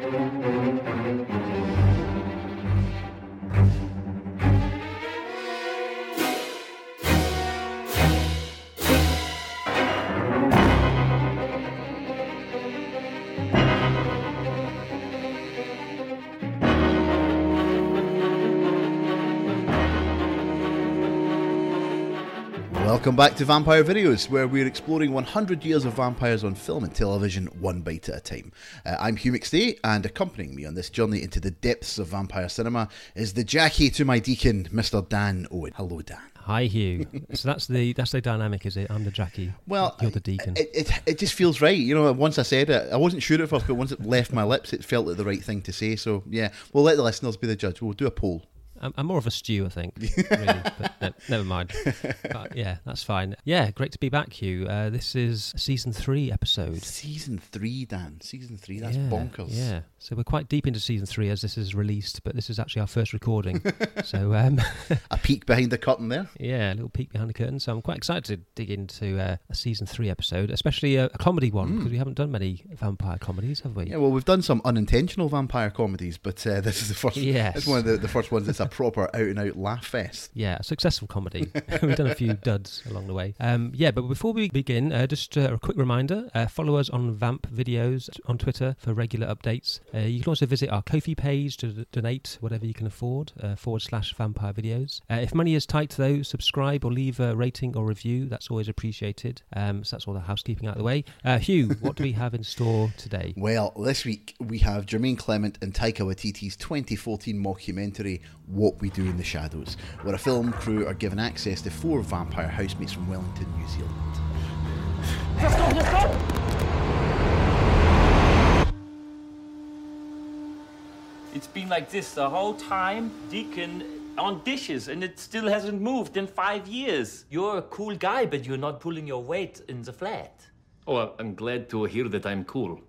Thank you. Welcome back to Vampire Videos, where we're exploring 100 years of vampires on film and television, one bite at a time. Uh, I'm Hugh McStay, and accompanying me on this journey into the depths of vampire cinema is the Jackie to my deacon, Mr. Dan Owen. Hello, Dan. Hi, Hugh. so that's the that's the dynamic, is it? I'm the Jackie. Well, you're the deacon. It, it, it just feels right. You know, once I said it, I wasn't sure at first, but once it left my lips, it felt like the right thing to say. So, yeah, we'll let the listeners be the judge. We'll do a poll. I'm, I'm more of a Stu, I think. Really, but no, never mind. But yeah, that's fine. Yeah, great to be back, Hugh. Uh, this is season three episode. Season three, Dan. Season three. That's yeah, bonkers. Yeah. So we're quite deep into season three as this is released, but this is actually our first recording. so um, A peek behind the curtain there. yeah, a little peek behind the curtain. So I'm quite excited to dig into uh, a season three episode, especially a, a comedy one because we haven't done many vampire comedies, have we? Yeah, well, we've done some unintentional vampire comedies, but uh, this is the first. Yes. It's one of the, the first ones that's a proper out and out laugh fest. Yeah, a successful comedy. We've done a few duds along the way. Um, yeah, but before we begin, uh, just uh, a quick reminder uh, follow us on Vamp Videos on Twitter for regular updates. Uh, you can also visit our Ko-fi page to d- donate whatever you can afford, uh, forward slash vampire videos. Uh, if money is tight, though, subscribe or leave a rating or review. That's always appreciated. Um, so that's all the housekeeping out of the way. Uh, Hugh, what do we have in store today? Well, this week we have Jemaine Clement and Taika Waititi's 2014 mockumentary What We Do in the Shadows, where a film crew are given access to four vampire housemates from Wellington, New Zealand. It's been like this the whole time, Deacon on dishes, and it still hasn't moved in five years. You're a cool guy, but you're not pulling your weight in the flat. Oh, I'm glad to hear that I'm cool.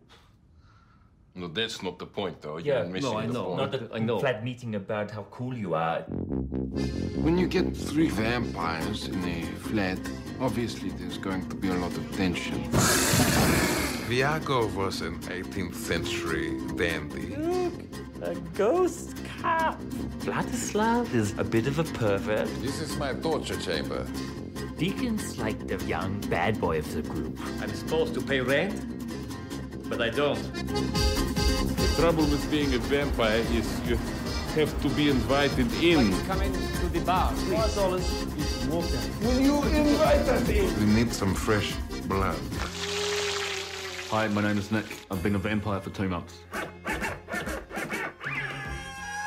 No, that's not the point, though. You're missing no, I the know. point. Not a I know. flat meeting about how cool you are. When you get three vampires in a flat, obviously there's going to be a lot of tension. Viago was an 18th century dandy. Look, a ghost cop. Vladislav is a bit of a pervert. This is my torture chamber. Deacon's like the young bad boy of the group. I'm supposed to pay rent, but I don't. The trouble with being a vampire is you have to be invited in. Come in to the bar. Please. Will you invite us in? We need some fresh blood. Hi, my name is Nick. I've been a vampire for two months.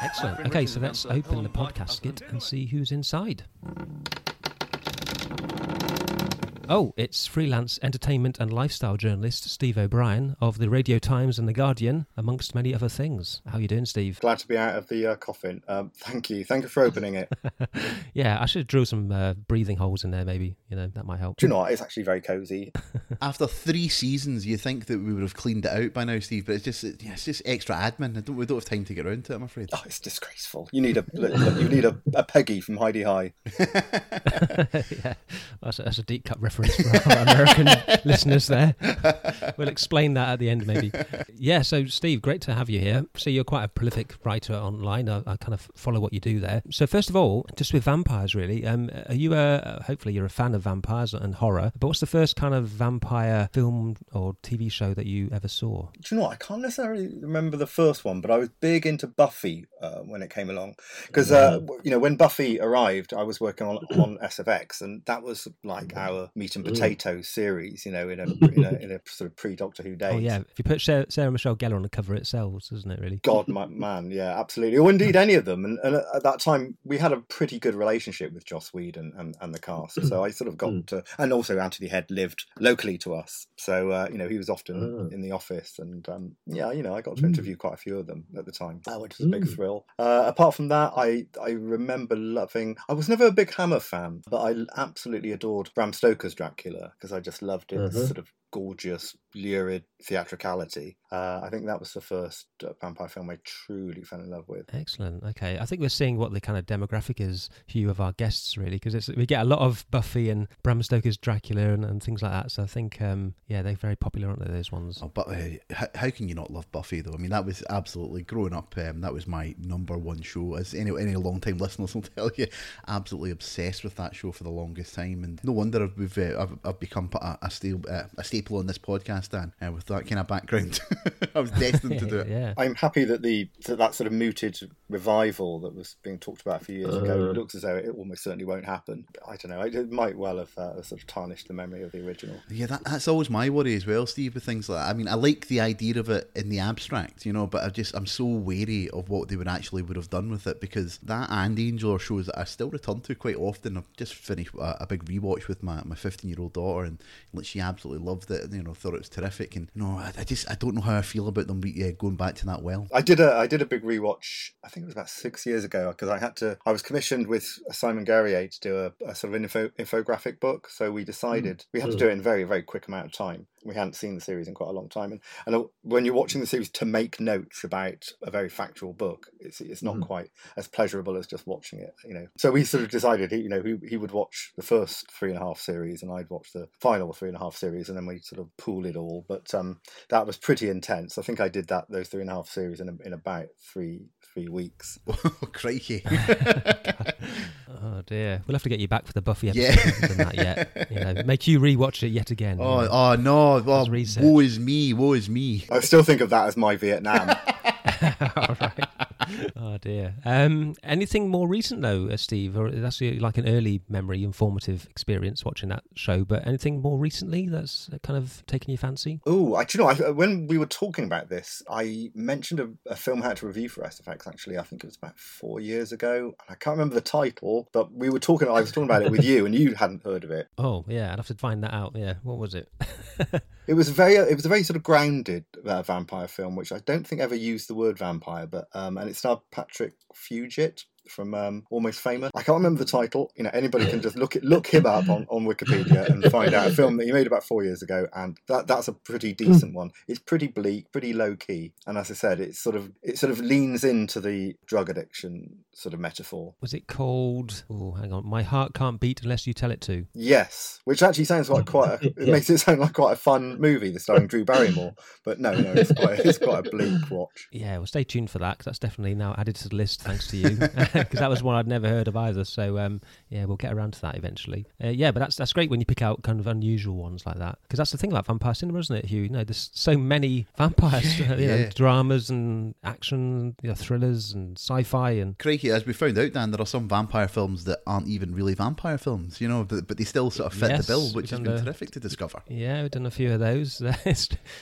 Excellent. Okay, so let's open the podcast skit and see who's inside. Oh, it's freelance entertainment and lifestyle journalist Steve O'Brien of the Radio Times and the Guardian, amongst many other things. How are you doing, Steve? Glad to be out of the uh, coffin. Um, thank you. Thank you for opening it. yeah, I should have drew some uh, breathing holes in there. Maybe you know that might help. Do you know what? It's actually very cosy. After three seasons, you think that we would have cleaned it out by now, Steve, but it's just yeah, it's just extra admin. I don't, we don't have time to get around to it, I'm afraid. Oh, it's disgraceful. You need a look, look, you need a, a Peggy from Hi-de-Hi. yeah, that's a, that's a deep cut reference for our American listeners there. We'll explain that at the end, maybe. Yeah, so Steve, great to have you here. So you're quite a prolific writer online. I, I kind of follow what you do there. So first of all, just with vampires, really, um, are you a hopefully you're a fan of vampires and horror? But what's the first kind of vampire film or TV show that you ever saw? Do you know what? I can't necessarily remember the first one, but I was big into Buffy uh, when it came along because uh, you know when Buffy arrived, I was working on on SFX, and that was like our meat and Mm. potatoes series. You know, in a in a, in a sort of pre Doctor Who days. Oh yeah, if you put Sarah, Sarah Michelle Gellar on the cover, it sells, doesn't it? Really? God, my man, yeah, absolutely. Or indeed any of them. And, and at that time, we had a pretty good relationship with Joss Whedon and, and the cast. So I sort of got to, and also Anthony Head lived locally to us. So, uh, you know, he was often in the office. And um, yeah, you know, I got to interview quite a few of them at the time, which was a big thrill. Uh, apart from that, I, I remember loving, I was never a big Hammer fan, but I absolutely adored Bram Stoker's Dracula because I just loved it. Mhm. Sort of gorgeous, lurid theatricality. Uh, I think that was the first uh, vampire film I truly fell in love with. Excellent. Okay, I think we're seeing what the kind of demographic is, Hugh, of our guests, really, because we get a lot of Buffy and Bram Stoker's Dracula and, and things like that. So I think, um, yeah, they're very popular, aren't they? Those ones. Oh, but uh, how, how can you not love Buffy though? I mean, that was absolutely growing up. Um, that was my number one show. As any any long time listeners will tell you, absolutely obsessed with that show for the longest time. And no wonder we've uh, I've, I've become a, a, staple, uh, a staple on this podcast, Dan, uh, with that kind of background. I was destined to do it. yeah. I'm happy that the that, that sort of mooted revival that was being talked about a few years ago Uh. looks as though it almost certainly won't happen. I don't know. It, it might well have uh, sort of tarnished the memory of the original. Yeah, that, that's always my worry as well, Steve, with things like that. I mean, I like the idea of it in the abstract, you know, but I just I'm so wary of what they would actually would have done with it because that and Angel are shows that I still return to quite often. I've just finished a, a big rewatch with my my 15 year old daughter, and like, she absolutely loved it. And you know, thought it was terrific, and you know, I, I just I don't know how I feel about them re- uh, going back to that well. I did a I did a big rewatch. I think it was about six years ago because I had to. I was commissioned with Simon Guerrier to do a, a sort of info, infographic book. So we decided we had to do it in a very very quick amount of time. We hadn't seen the series in quite a long time, and and uh, when you're watching the series to make notes about a very factual book, it's it's not quite as pleasurable as just watching it. You know. So we sort of decided he you know he, he would watch the first three and a half series, and I'd watch the final three and a half series, and then we sort of pool it all. But um, that was pretty intense. I think I did that those three and a half series in in about three three weeks. oh, crikey! Oh dear, we'll have to get you back for the Buffy episode. Yeah. if you've done that yet? You know, make you rewatch it yet again. you Oh, know. oh no! Oh, oh As research. woe is me! Woe is me! I still think of that as my Vietnam. All right. Oh dear. Um, anything more recent though, uh, Steve? Or that's uh, like an early memory, informative experience watching that show. But anything more recently that's uh, kind of taken your fancy? Oh, you know? I, when we were talking about this, I mentioned a, a film I had to review for SFX. Actually, I think it was about four years ago. I can't remember the title, but we were talking. I was talking about it with you, and you hadn't heard of it. Oh yeah, I'd have to find that out. Yeah, what was it? It was very, it was a very sort of grounded uh, vampire film, which I don't think ever used the word vampire, but um, and it starred Patrick Fugit from um, Almost Famous. I can't remember the title. You know, anybody can just look it, look him up on, on Wikipedia and find out a film that he made about four years ago, and that that's a pretty decent one. It's pretty bleak, pretty low key, and as I said, it's sort of it sort of leans into the drug addiction sort of metaphor. Was it called? Oh, hang on. My heart can't beat unless you tell it to. Yes, which actually sounds like quite. A, it makes it sound like quite a fun movie, the starring Drew Barrymore. But no, no, it's quite it's quite a bleak watch. Yeah, well, stay tuned for that because that's definitely now added to the list thanks to you because that was one I'd never heard of either. So um, yeah, we'll get around to that eventually. Uh, yeah, but that's that's great when you pick out kind of unusual ones like that because that's the thing about vampire cinema, isn't it, Hugh? You know, there's so many vampires, you know, Yeah. dramas and action, you know, thrillers and sci-fi and Crikey, as we found out, Dan, there are some vampire films that aren't even really vampire films, you know, but, but they still sort of fit Yes, the bill, which has been the- terrific to discover. Yeah, we've done a few of those,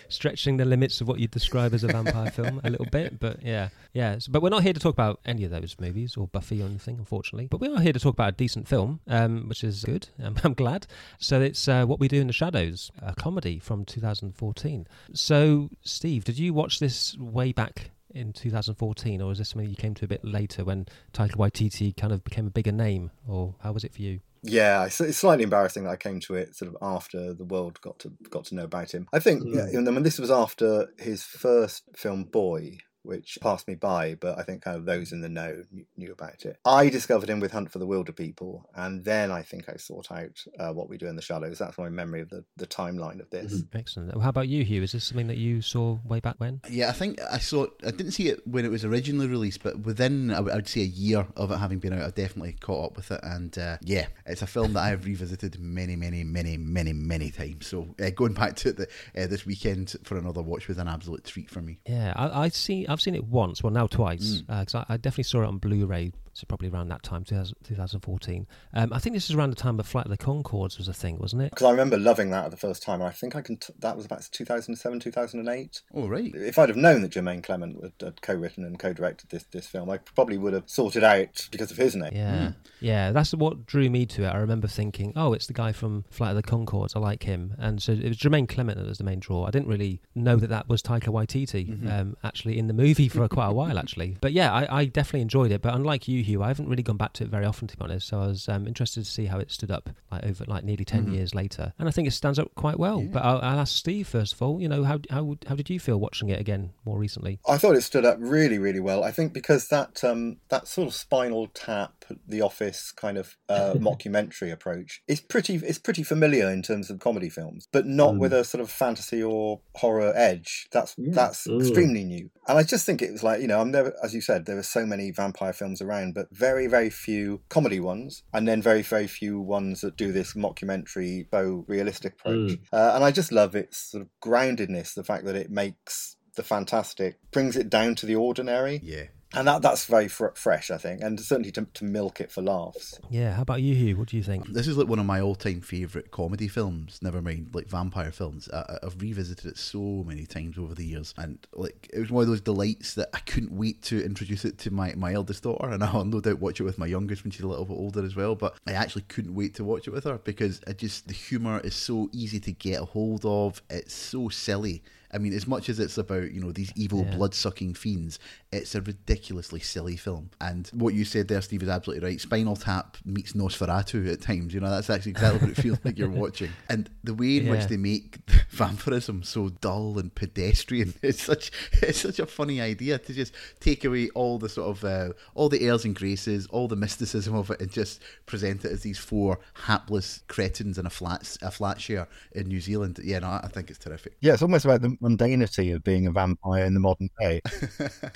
stretching the limits of what you'd describe as a vampire film a little bit. But yeah, yeah. So- but we're not here to talk about any of those movies or Buffy or anything, unfortunately. But we are here to talk about a decent film, um, which is good. Um, I'm glad. So it's uh, What We Do in the Shadows, a comedy from 2014. So, Steve, did you watch this way back? In 2014, or is this something you came to a bit later when Taika Waititi kind of became a bigger name, or how was it for you? Yeah, it's, it's slightly embarrassing that I came to it sort of after the world got to got to know about him. I think, yeah, I mean, this was after his first film, Boy, which passed me by, but I think kind of those in the know knew, knew about it. I discovered him with Hunt for the Wilderpeople, and then I think I sought out uh, What We Do in the Shadows. That's my memory of the, the timeline of this. Excellent. Well, how about you, Hugh? Is this something that you saw way back when? Yeah, I think I saw. I didn't see it when it was originally released, but within I would I would say a year of it having been out, I definitely caught up with it. And uh, yeah, it's a film that I have revisited many, many, many, many, many times. So uh, going back to it the, uh, this weekend for another watch was an absolute treat for me. Yeah, I, I see. I've seen it once. Well, now twice. Mm. Because I, I definitely saw it on Blu-ray So probably around that time, 2000, 2014. Um, I think this is around the time the Flight of the Conchords was a thing, wasn't it? Because I remember loving that the first time. I think I can. T- that was about 2007, 2008. Oh, right. If I'd have known that Jemaine Clement had, had co-written and co-directed this this film, I probably would have sorted out because of his name. Yeah, yeah, that's what drew me to it. I remember thinking, oh, it's the guy from Flight of the Conchords. I like him, and so it was Jemaine Clement that was the main draw. I didn't really know that that was Taika Waititi um, actually in the movie for quite a while, actually. But yeah, I, I definitely enjoyed it. But unlike you, Hugh, I haven't really gone back to it very often, to be honest. So I was um, interested to see how it stood up like over like nearly 10 years later, and I think it stands up quite well. But I'll, I'll ask Steve first of all. You know, how how how did you feel watching it again more recently? I thought it stood up really, really well. I think because that um, that sort of Spinal Tap, The Office kind of uh, mockumentary approach is pretty it's pretty familiar in terms of comedy films, but not with a sort of fantasy or horror edge. That's that's extremely new. And I just think it was like you know I'm never, as you said, there are so many vampire films around, but very very few comedy ones, and then very very few ones that do this mockumentary, faux realistic approach. Uh, and I just love its sort of groundedness, the fact that it makes the fantastic brings it down to the ordinary Yeah. And that that's very fr- fresh i think and certainly to, to milk it for laughs Yeah, how about you, Hugh? What do you think? This is like one of my all-time favorite comedy films. Never mind like vampire films. I, I- I've revisited it so many times over the years, and like it was one of those delights that I couldn't wait to introduce it to my my eldest daughter, and I'll no doubt watch it with my youngest when she's a little bit older as well. But I actually couldn't wait to watch it with her because I just the humor is so easy to get a hold of. It's so silly. I mean, as much as it's about you know these evil Yeah. blood-sucking fiends, it's a ridiculously silly film. And what you said there, Steve, is absolutely right. Spinal Tap meets Nosferatu at times. You know, that's actually exactly what it feels like you're watching. And the way in which they make vampirism so dull and pedestrian, it's such it's such a funny idea to just take away all the sort of uh, all the airs and graces, all the mysticism of it, and just present it as these four hapless cretins in a flat a flat share in New Zealand. Yeah, no, I think it's terrific. Yeah, it's almost about the mundanity of being a vampire in the modern day.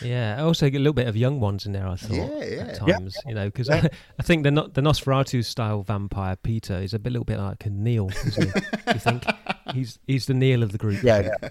Yeah, I also get a little bit of young ones in there. I thought Yeah, yeah. at Yeah. times, you know, because I, I think the No- the Nosferatu style vampire Peter is a bit, little bit like a Neil. Isn't he? you think he's he's the Neil of the group? Yeah, yeah.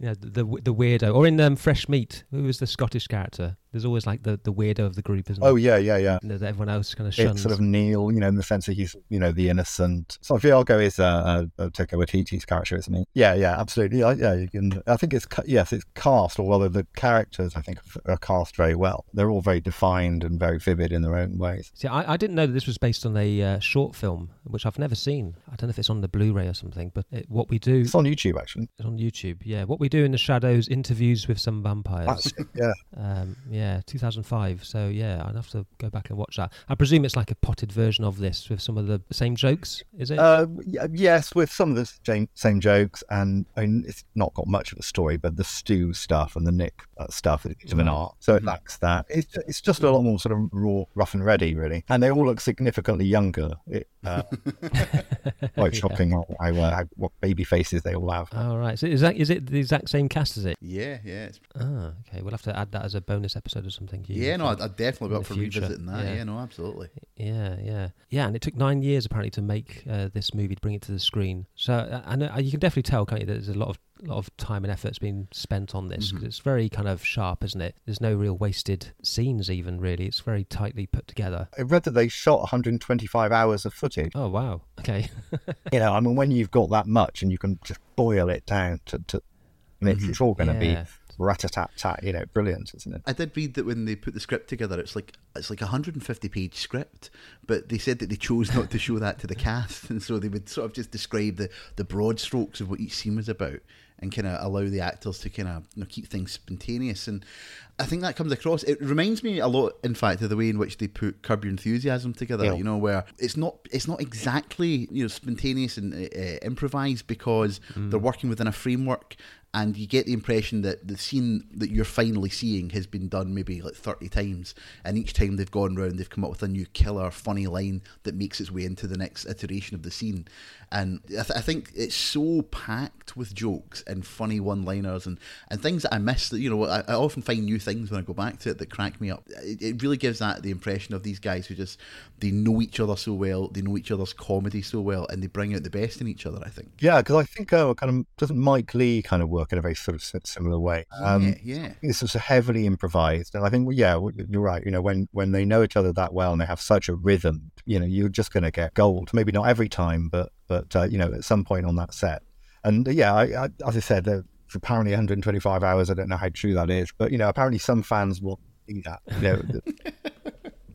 yeah, the the, the weirdo. Or in um, Fresh Meat, who was the Scottish character? There's always like the, the weirdo of the group, isn't Oh there? yeah, yeah, yeah. You know, that everyone else kind of shuns. It's sort of Neil, you know, in the sense that he's, you know, the innocent. So Viago is uh, uh, uh, Taika Waititi's character, isn't he? Yeah, yeah, absolutely. Yeah, yeah. You can. I think it's ca- yes, it's cast, or rather, the characters I think are cast very well. They're all very defined and very vivid in their own ways. See, I, I didn't know that this was based on a uh, short film, which I've never seen. I don't know if it's on the Blu-ray or something, but it, what we do It's on YouTube actually. It's on YouTube, yeah. What we do in the shadows: interviews with some vampires. That's it, yeah. Um, yeah, 2005. So yeah, I'd have to go back and watch that. I presume it's like a potted version of this with some of the same jokes. Is it? Uh, y- yes, with some of the same, same jokes, and I mean, it's not got much of a story, but the Stu stuff and the Nick uh, stuff is of an art, so it lacks that. It's it's just a lot more sort of raw, rough and ready, really, and they all look significantly younger. It, uh, quite Yeah. shocking how, how, uh, how what baby faces they all have. Oh right. So is that is it the exact same cast as it? Yeah, yeah, it's, Ah, okay. We'll have to add that as a bonus episode or something. Hugh, yeah. I No, I'd, I'd definitely be in up for future. revisiting that. Yeah. no, absolutely. Yeah, yeah, yeah. And it took nine years apparently to make uh, this movie to bring it to the screen. So, uh, and uh, you can definitely tell, can't you? that There's a lot of lot of time and effort's been spent on this 'cause it's very kind of sharp, isn't it? There's no real wasted scenes, even really. It's very tightly put together. I read that they shot 125 hours of footage. Oh wow. Okay. You know, I mean, when you've got that much and you can just boil it down to, to I mean, it's, it's all going to Yeah. be rat-a-tat-tat, you know, brilliant, isn't it? I did read that when they put the script together, it's like it's like a 150 page script, but they said that they chose not to show that to the cast, and so they would sort of just describe the the broad strokes of what each scene was about, and kind of allow the actors to kind of you know, keep things spontaneous. And I think that comes across. It reminds me a lot, in fact, of the way in which they put Curb Your Enthusiasm together. Yeah. You know, where it's not it's not exactly you know spontaneous and uh, improvised because they're working within a framework and you get the impression that the scene that you're finally seeing has been done maybe like 30 times and each time they've gone round they've come up with a new killer funny line that makes its way into the next iteration of the scene and I, th- I think it's so packed with jokes and funny one liners and, and things that I miss that you know I, I often find new things when I go back to it that crack me up. It, it really gives that the impression of these guys who just they know each other so well, they know each other's comedy so well, and they bring out the best in each other. I think. Yeah, because I think uh, kind of doesn't Mike Leigh kind of work in a very sort of similar way. Um, yeah, yeah. It's sort of heavily improvised, and I think well, yeah, you're right. You know, when when they know each other that well and they have such a rhythm, you know, you're just going to get gold. Maybe not every time, but but uh, you know, at some point on that set. And uh, yeah, I, I, as I said, it's apparently 125 hours. I don't know how true that is, but you know, apparently some fans will do that. You know,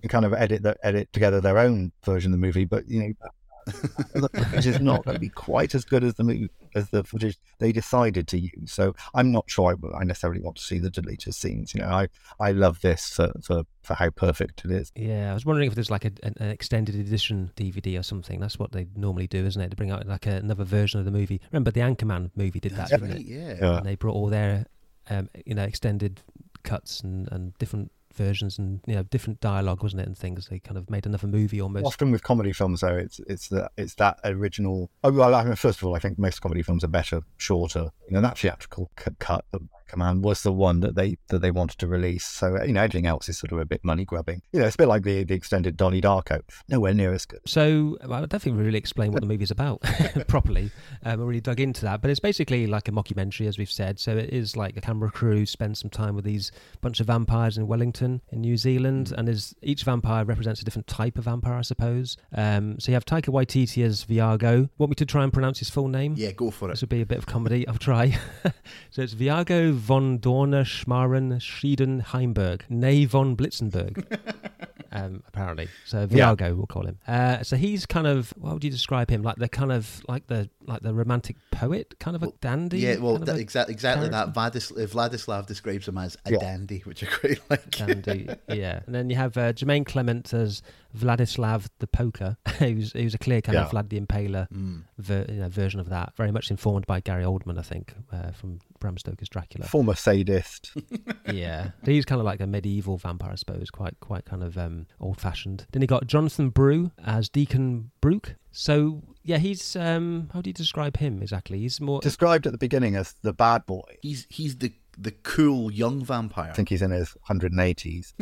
kind of edit the, edit together their own version of the movie, but you know. The footage is not going to be quite as good as the movie as the footage they decided to use. So I'm not sure I, I necessarily want to see the deleted scenes. You know, I, I love this for, for, for how perfect it is. Yeah, I was wondering if there's like a, an, an extended edition DVD or something. That's what they normally do, isn't it? To bring out like a, another version of the movie. Remember the Anchorman movie did that, That's didn't it? yeah. Yeah. And they brought all their, um, you know, extended cuts and, and different versions and you know different dialogue, wasn't it, and things. They kind of made another movie almost. Often with comedy films, though, it's it's that it's that original. Oh, well, I mean, first of all, I think most comedy films are better, shorter. You know, that theatrical cut, cut Command was the one that they that they wanted to release. So you know, everything else is sort of a bit money grubbing. You know, it's a bit like the the extended Donnie Darko. Nowhere near as good. So well, I don't think we really explained what the movie's about properly. Um, I really dug into that, but it's basically like a mockumentary, as we've said. So it is like a camera crew spends some time with these bunch of vampires in Wellington, in New Zealand, and is each vampire represents a different type of vampire, I suppose. Um, so you have Taika Waititi as Viago. Want me to try and pronounce his full name? Yeah, go for it. This would be a bit of comedy. I'll try. so it's Viago von Dorner Schmaren Schieden Heimberg, nay von Blitzenberg. um, apparently, so Yeah. Viago we'll call him. Uh, so he's kind of what would you describe him like? The kind of like the like the romantic poet, kind of a dandy. Yeah, well, that, exactly, exactly character? that. Vladis- Vladislav describes him as a Yeah. dandy, which I quite like. Dandy, yeah. And then you have uh, Jemaine Clement as Vladislav the Poker, who's who's a clear kind of Vlad the Impaler Mm. ver- you know, version of that. Very much informed by Gary Oldman, I think, uh, from Bram Stoker's Dracula. Former sadist. yeah, he's kind of like a medieval vampire, I suppose. Quite, quite kind of um, old-fashioned. Then he got Jonathan Brugh as Deacon Brucke. So yeah, he's um, how do you describe him exactly? He's more Described at the beginning as the bad boy. He's he's the the cool young vampire. I think he's in his 180s.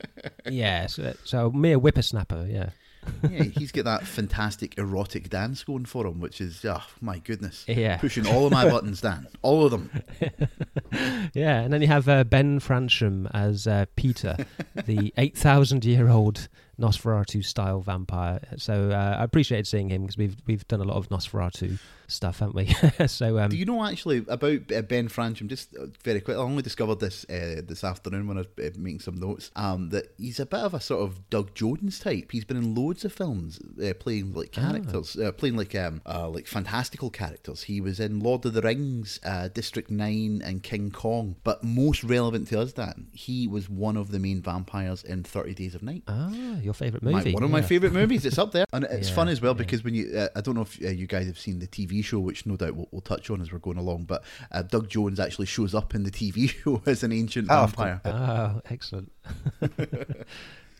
yeah, so, so mere whippersnapper. Yeah, yeah, he's got that fantastic erotic dance going for him, which is oh my goodness. Yeah. pushing all of my buttons, Dan, all of them. yeah. And then you have uh, Ben Fransham as uh, Peter, the eight thousand year old Nosferatu style vampire. So uh, I appreciated seeing him because we've we've done a lot of Nosferatu stuff, haven't we? so um, Do you know actually about uh, Ben Fransham? Just uh, very quick, I only discovered this uh, this afternoon when I was uh, making some notes. Um, that he's a bit of a sort of Doug Jones type. He's been in loads of films uh, playing like characters, uh, playing like um uh, like fantastical characters. He was in Lord of the Rings, uh, District Nine, and King Kong. But most relevant to us, Dan, he was one of the main vampires in Thirty Days of Night. ah, your favourite My- movie? one of my favourite movies. It's up there, and it's Yeah, fun as well yeah. because when you, uh, I don't know if uh, you guys have seen the TV show, which no doubt we'll, we'll touch on as we're going along. But uh, Doug Jones actually shows up in the TV show as an ancient Oh, vampire. Oh, excellent.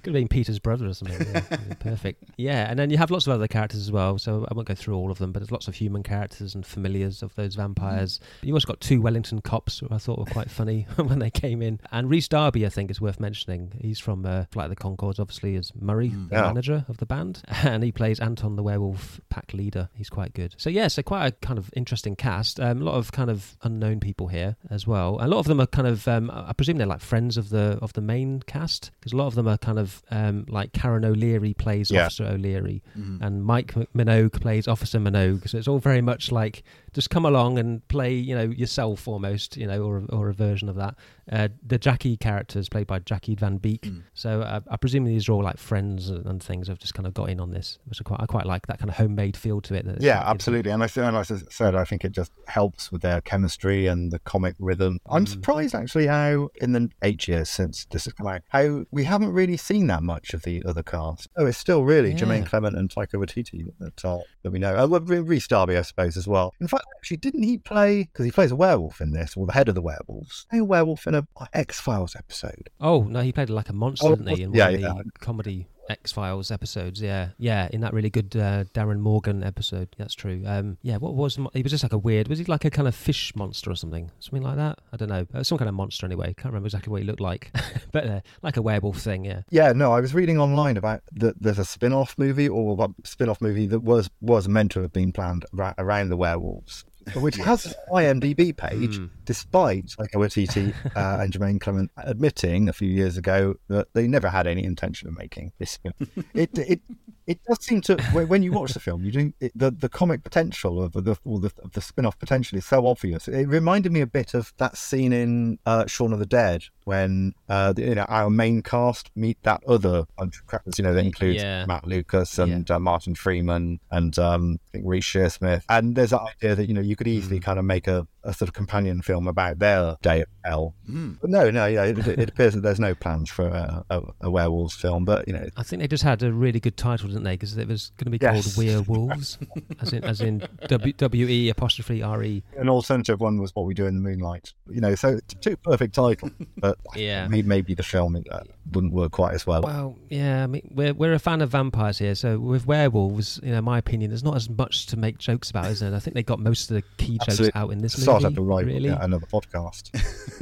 Could have been Peter's brother or something. Yeah, perfect. Yeah, and then you have lots of other characters as well. So I won't go through all of them, but there's lots of human characters and familiars of those vampires. You also got two Wellington cops, who I thought were quite funny when they came in. And Rhys Darby, I think, is worth mentioning. He's from uh, Flight of the Conchords, obviously, as Murray, the Yeah. manager of the band, and he plays Anton the werewolf pack leader. He's quite good. So yeah, so quite a kind of interesting cast. Um, a lot of kind of unknown people here as well. A lot of them are kind of, um, I presume they're like friends of the of the main cast because a lot of them are kind of um, like Karen O'Leary plays Yeah. Officer O'Leary, Mhm. and Mike Minogue plays Officer Minogue. So it's all very much like just come along and play, you know, yourself almost, you know, or or a version of that. Uh, the Jackie character is played by Jackie Van Beek. Mm. So uh, I presume these are all like friends and, things have just kind of got in on this, which I quite I quite like that kind of homemade feel to it. That Yeah, like absolutely. And I and as I said, I think it just helps with their chemistry and the comic rhythm. I'm Mm. surprised actually how in the eight years since this has come out, how we haven't really seen that much of the other cast. Oh, it's still really Yeah. Jemaine Clement and Taika Waititi that are, that we know. Oh, well, Rhys Darby, I suppose, as well. In fact, actually, didn't he play because he plays a werewolf in this, or the head of the werewolves? A werewolf in a X Files episode. Oh no, he played like a monster, Oh, didn't he? In yeah, yeah. the comedy X Files episodes. Yeah, yeah, in that really good uh, Darin Morgan episode. That's true. Um, yeah, what was he was just like a weird. Was he like a kind of fish monster or something? Something like that. I don't know. Uh, some kind of monster anyway. Can't remember exactly what he looked like, but uh, like a werewolf thing. Yeah. Yeah, no, I was reading online about that. There's a spin-off movie or a spin-off movie that was was meant to have been planned ra- around the werewolves, which has an IMDb page, Hmm. despite Taika Waititi uh, and Jemaine Clement admitting a few years ago that they never had any intention of making this. Spin- it it it does seem to when you watch the film, you do it, the the comic potential of the or the, of the spin-off potential is so obvious. It reminded me a bit of that scene in uh, Shaun of the Dead when uh, you know our main cast meet that other bunch of crackers. You know, that includes Yeah. Matt Lucas and uh, Martin Freeman and um, I think Reece Shearsmith. And there's that idea that you know you could easily kind of make a, a sort of companion film about their day of hell. But no, no, yeah, it, it appears that there's no plans for a, a, a werewolves film. But you know, I think they just had a really good title, didn't they? Because it was going to be Yes. called Werewolves, as in as in W W E apostrophe R E. an alternative one was what we do in the moonlight. You know, so it's two perfect titles, but Yeah. maybe, maybe the film uh, wouldn't work quite as well. Well, yeah, I mean, we're we're a fan of vampires here, so with werewolves, you know, my opinion, there's not as much to make jokes about, is there? I think they got most of the key jokes out in this Start movie. up a rival, really? yeah, another podcast.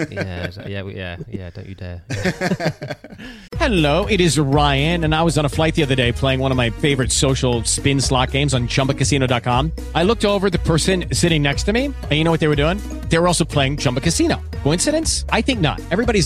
yeah, so- yeah, yeah, yeah. Don't you dare. Hello, it is Ryan, and I was on a flight the other day playing one of my favorite social spin slot games on chumbacasino.com. I looked over the person sitting next to me, and you know what they were doing? They were also playing Chumba Casino. Coincidence? I think not. Everybody's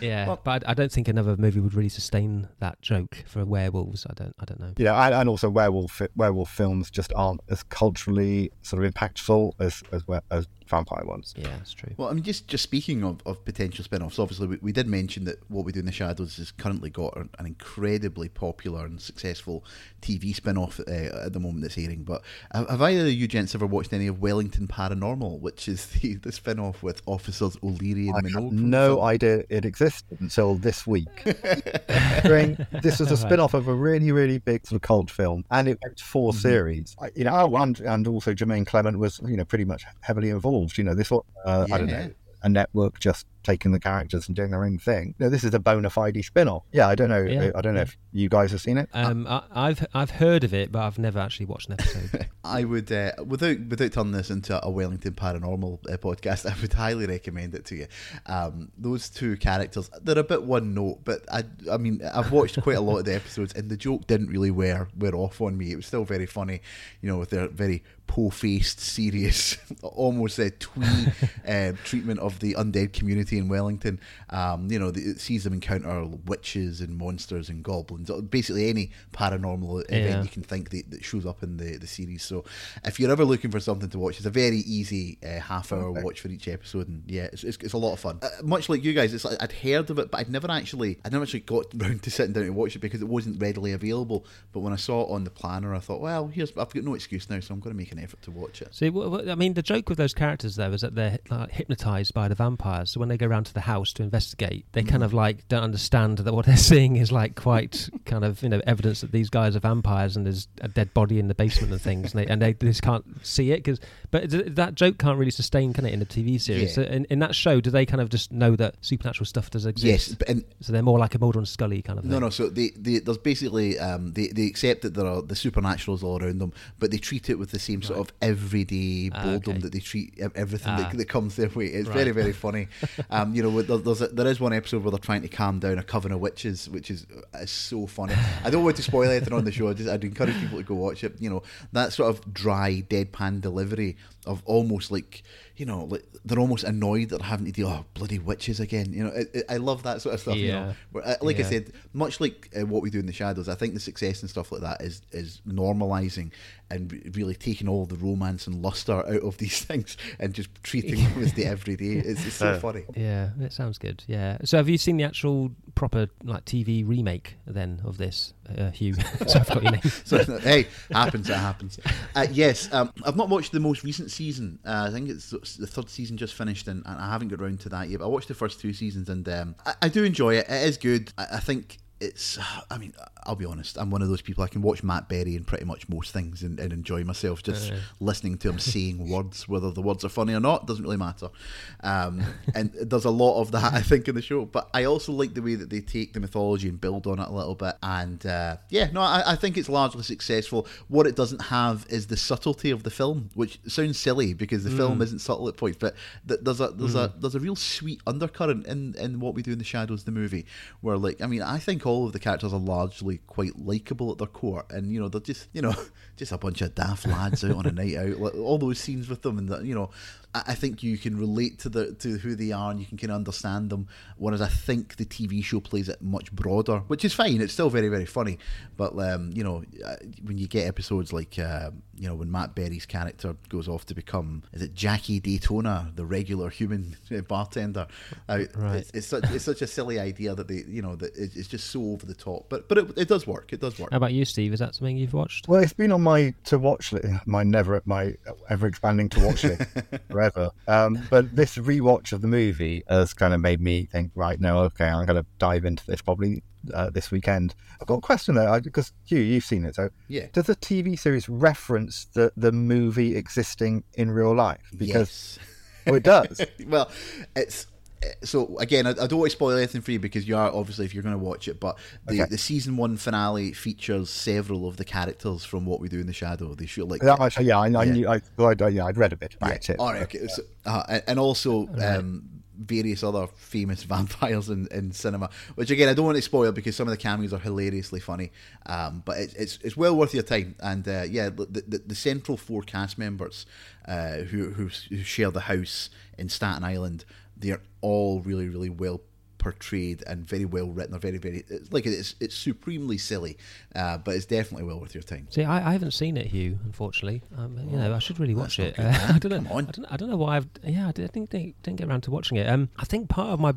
Yeah, but I, I don't think another movie would really sustain that joke for werewolves. I don't. I don't know. you know, and, and also werewolf werewolf films just aren't as culturally sort of impactful as as, as vampire ones. Yeah, that's true. Well, I mean, just just speaking of, of potential spin offs, obviously, we, we did mention that What We Do in the Shadows has currently got an, an incredibly popular and successful TV spin off uh, at the moment that's airing. But have, have either of you gents ever watched any of Wellington Paranormal, which is the, the spin off with officers O'Leary and I Minogue? had from no idea it existed until this week. This was a spin off of a really, really big sort of cult film, and it went to 4 series. I- You know, oh, and, and also Jemaine Clement was, you know, pretty much heavily involved. You know, this was, uh, I don't know, a network just taking the characters and doing their own thing. You know, this is a bona fide spin off. Yeah, I don't know. Yeah, I don't know if you guys have seen it. Um, I, I've I've heard of it, but I've never actually watched an episode. I would, uh, without without turning this into a Wellington Paranormal uh, podcast, I would highly recommend it to you. Um, those two characters, they're a bit one note, but I, I mean, I've watched quite a lot of the episodes, and the joke didn't really wear wear off on me. It was still very funny, you know, with their very po-faced, serious, almost a twee uh, treatment of the undead community in Wellington. Um, you know, the, it sees them encounter witches and monsters and goblins, basically any paranormal event Yeah. you can think that, that shows up in the, the series. So if you're ever looking for something to watch, it's a very easy uh, half hour watch for each episode, and yeah, it's, it's, it's a lot of fun. Uh, much like you guys, it's like I'd heard of it, but I'd never actually, I never actually got round to sitting down to watch it because it wasn't readily available. But when I saw it on the planner, I thought, well, here's I've got no excuse now, so I'm going to make an effort to watch it. See, wh- wh- I mean, the joke with those characters though is that they're like, hypnotized by the vampires. So when they go around to the house to investigate, they kind Mhm. of like don't understand that what they're seeing is like quite kind of you know evidence that these guys are vampires and there's a dead body in the basement and things, and they, and they just can't see it because. But that joke can't really sustain, can it, in a TV series? Yeah. So in, in that show, do they kind of just know that supernatural stuff does exist? Yes, and so they're more like a Mulder and Scully kind of. No, thing. no. So they, they there's basically um, they they accept that there are the supernaturals all around them, but they treat it with the same sort of everyday Ah, boredom okay. that they treat everything Ah. that, that comes their way. It's Right. very very funny. Um, you know, there's a, there is one episode where they're trying to calm down a coven of witches, which is is so funny. I don't want to spoil anything on the show. I just, I'd encourage people to go watch it. You know, that sort of dry, deadpan delivery of almost like you know, like they're almost annoyed that they're having to deal oh bloody witches again. You know, it, it, I love that sort of stuff. You Yeah. know, where, uh, like I said, much like uh, what we do in the shadows, I think the success and stuff like that is is normalizing and re- really taking all the romance and luster out of these things and just treating them as the everyday. It's, it's so funny. Yeah, it sounds good. Yeah. So have you seen the actual proper like TV remake then of this, uh, Hugh? so I've got your name. so hey, happens. It happens. Uh, yes, um, I've not watched the most recent season. Uh, I think it's the third season just finished, and, and I haven't got around to that yet. But I watched the first two seasons, and um, I, I do enjoy it. It is good. I, I think it's. I mean, I'll be honest. I'm one of those people. I can watch Matt Berry in pretty much most things and, and enjoy myself just Uh. listening to him saying words, whether the words are funny or not, doesn't really matter. Um, and there's a lot of that, I think, in the show. But I also like the way that they take the mythology and build on it a little bit. And uh, yeah, no, I, I think it's largely successful. What it doesn't have is the subtlety of the film, which sounds silly because the film Mm. isn't subtle at points. But th- there's a there's a Mm. there's a real sweet undercurrent in in what we do in the shadows, the movie, where like I mean, I think all of the characters are largely quite likable at their core, and you know they're just you know just a bunch of daft lads out on a night out. Like, all those scenes with them, and the, you know, I, I think you can relate to the to who they are, and you can kind of understand them. Whereas I think the TV show plays it much broader, which is fine. It's still very very funny, but um, you know, uh, when you get episodes like uh, you know when Matt Berry's character goes off to become is it Jackie Daytona, the regular human bartender? Uh, Right. It's, it's such it's such a silly idea that they you know that it's just so over the top, but but it, it does work. It does work. How about you, Steve? Is that something you've watched? Well, it's been on my to watch list, my never my ever expanding to watch list forever. Um, but this rewatch of the movie has kind of made me think, right, no, okay, I'm going to dive into this probably uh, this weekend. I've got a question though, because Hugh, you've seen it, so Yeah. does the TV series reference the the movie existing in real life? Because oh, it does. well, it's so again. I, I don't want to spoil anything for you because you are obviously if you're going to watch it. But the, Okay. the season one finale features several of the characters from what we do in the shadow. They show like That actually, yeah, I, I Yeah. knew, I, I, yeah, I'd read a bit about it. All right, okay. So, uh, and- also um, various other famous vampires in, in cinema, which again I don't want to spoil because some of the cameos are hilariously funny. Um, but it's, it's it's well worth your time. And uh, yeah, the, the the central four cast members uh, who, who who share the house in Staten Island, they're all really really well portrayed and very well written. They're very very it's like it's it's supremely silly, uh, but it's definitely well worth your time. See, I, I haven't seen it, Hugh. Unfortunately, um, you know, I should really watch it. good, Uh. I don't know. I don't, I don't know why I've. Yeah, I didn't, didn't, didn't get around to watching it. Um, I think part of my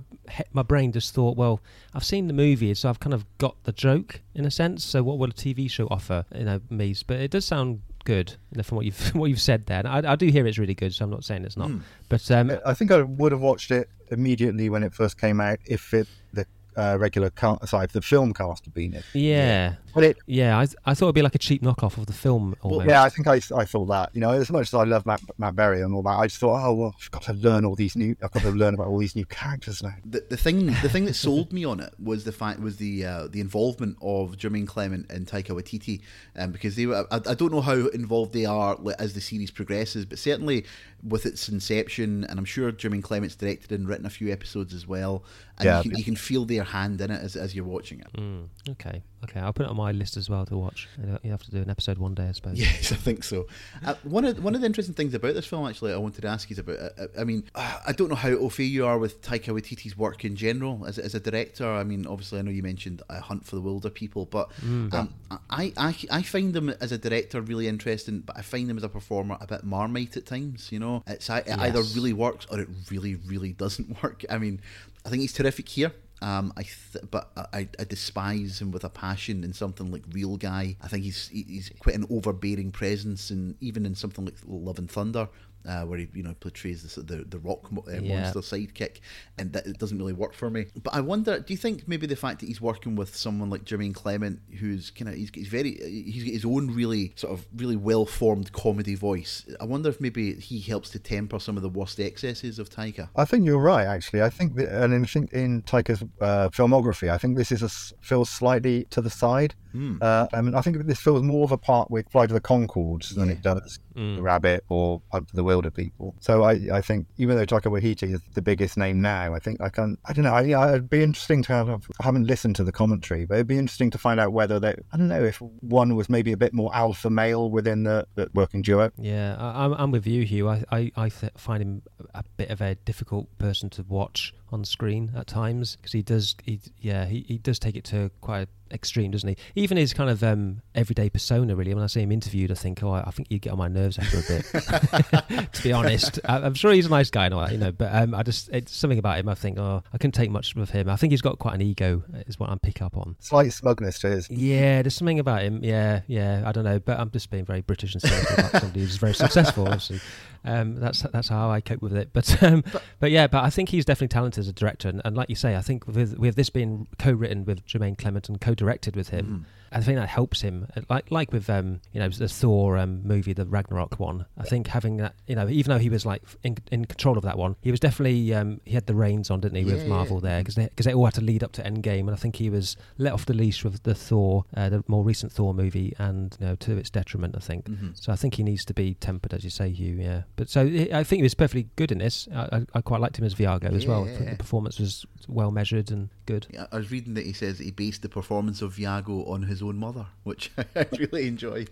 my brain just thought, well, I've seen the movie, so I've kind of got the joke in a sense. So what will a TV show offer? You know, me. But it does sound good from what you've what you've said there. And I, I do hear it's really good, so I'm not saying it's not. Hmm. But um, I think I would have watched it immediately when it first came out if it the uh, regular cast, sorry, if the film cast had been it. yeah, But it, yeah, I, I thought it'd be like a cheap knockoff of the film. Almost. yeah, I think I, I thought that. You know, as much as I love Matt, Matt Berry and all that, I just thought, oh well, I've got to learn all these new. I've got to learn about all these new characters now. the, the thing the thing that sold me on it was the fact was the uh, the involvement of Jemaine Clement and Taika Waititi, um, because they were I, I don't know how involved they are like, as the series progresses, but certainly with its inception, and I'm sure Jemaine Clement's directed and written a few episodes as well, and Yeah. you, can, you can feel their hand in it as, as you're watching it. Mm, okay, okay, I'll put it on my list as well to watch. You have to do an episode one day, I suppose. Yes, I think so. Uh, one of one of the interesting things about this film, actually, I wanted to ask you is about. Uh, I mean, uh, I don't know how au fait you are with Taika Waititi's work in general as, as a director. I mean, obviously, I know you mentioned A Hunt for the Wilderpeople, but Mm. um, I, I I find him as a director really interesting, but I find him as a performer a bit marmite at times. You know, it's it either really works or it really really doesn't work. I mean, I think he's terrific here. Um, I th- but I, I despise him with a passion in something like Free Guy. I think he's he's quite an overbearing presence, and even in something like Love and Thunder, uh, where he you know portrays the the, the rock mo- uh, Yeah. monster sidekick, and that it doesn't really work for me. But I wonder, do you think maybe the fact that he's working with someone like Jemaine Clement, who's kind of he's, he's very he's got his own really sort of really well formed comedy voice. I wonder if maybe he helps to temper some of the worst excesses of Taika. I think you're right, actually. I think, that, and I think in Taika's uh, filmography, I think this is a s feels slightly to the side. Hmm. Uh, I mean, I think this feels more of a part with Flight of the Conchords than it does Mm. The Rabbit or the bewilder people. So I, I think even though Taika Waititi is the biggest name now, I think I can I don't know. I, yeah, it'd be interesting to have. I haven't listened to the commentary, but it'd be interesting to find out whether they. I don't know if one was maybe a bit more alpha male within the, the working duo. Yeah, I, I'm, I'm with you, Hugh. I, I, I find him a bit of a difficult person to watch on screen at times because he does, he, yeah, he, he does take it to quite extreme, doesn't he? Even his kind of um, everyday persona, really. When I see him interviewed, I think, oh, I, I think you get on my nerves after a bit. to be honest, I, am sure he's a nice guy and all that, you know. But um, I just, it's something about him. I think, oh, I can't take much of him. I think he's got quite an ego, is what I'm picking up on. Slight smugness to his. Yeah, there's something about him. Yeah, yeah. I don't know, but I'm just being very British and saying about somebody who's very successful. Obviously, um, that's that's how I cope with it. But, um, but but yeah, but I think he's definitely talented as a director, and, and like you say, I think with with this being co-written with Jemaine Clement and co-directed with him. I think that helps him. Like like with um, you know the Thor um, movie, the Ragnarok one. I think having that, you know, even though he was like in, in control of that one, he was definitely um, he had the reins on, didn't he, with Yeah, Marvel yeah. there because they because they all had to lead up to Endgame, and I think he was let off the leash with the Thor, uh, the more recent Thor movie, and you know to its detriment, I think. Mhm. So I think he needs to be tempered, as you say, Hugh. Yeah, but so I I think he was perfectly good in this. I, I, I quite liked him as Viago as well. Yeah. the performance was well measured and good. Yeah, I was reading that he says he based the performance of Viago on his own mother, which I really enjoy.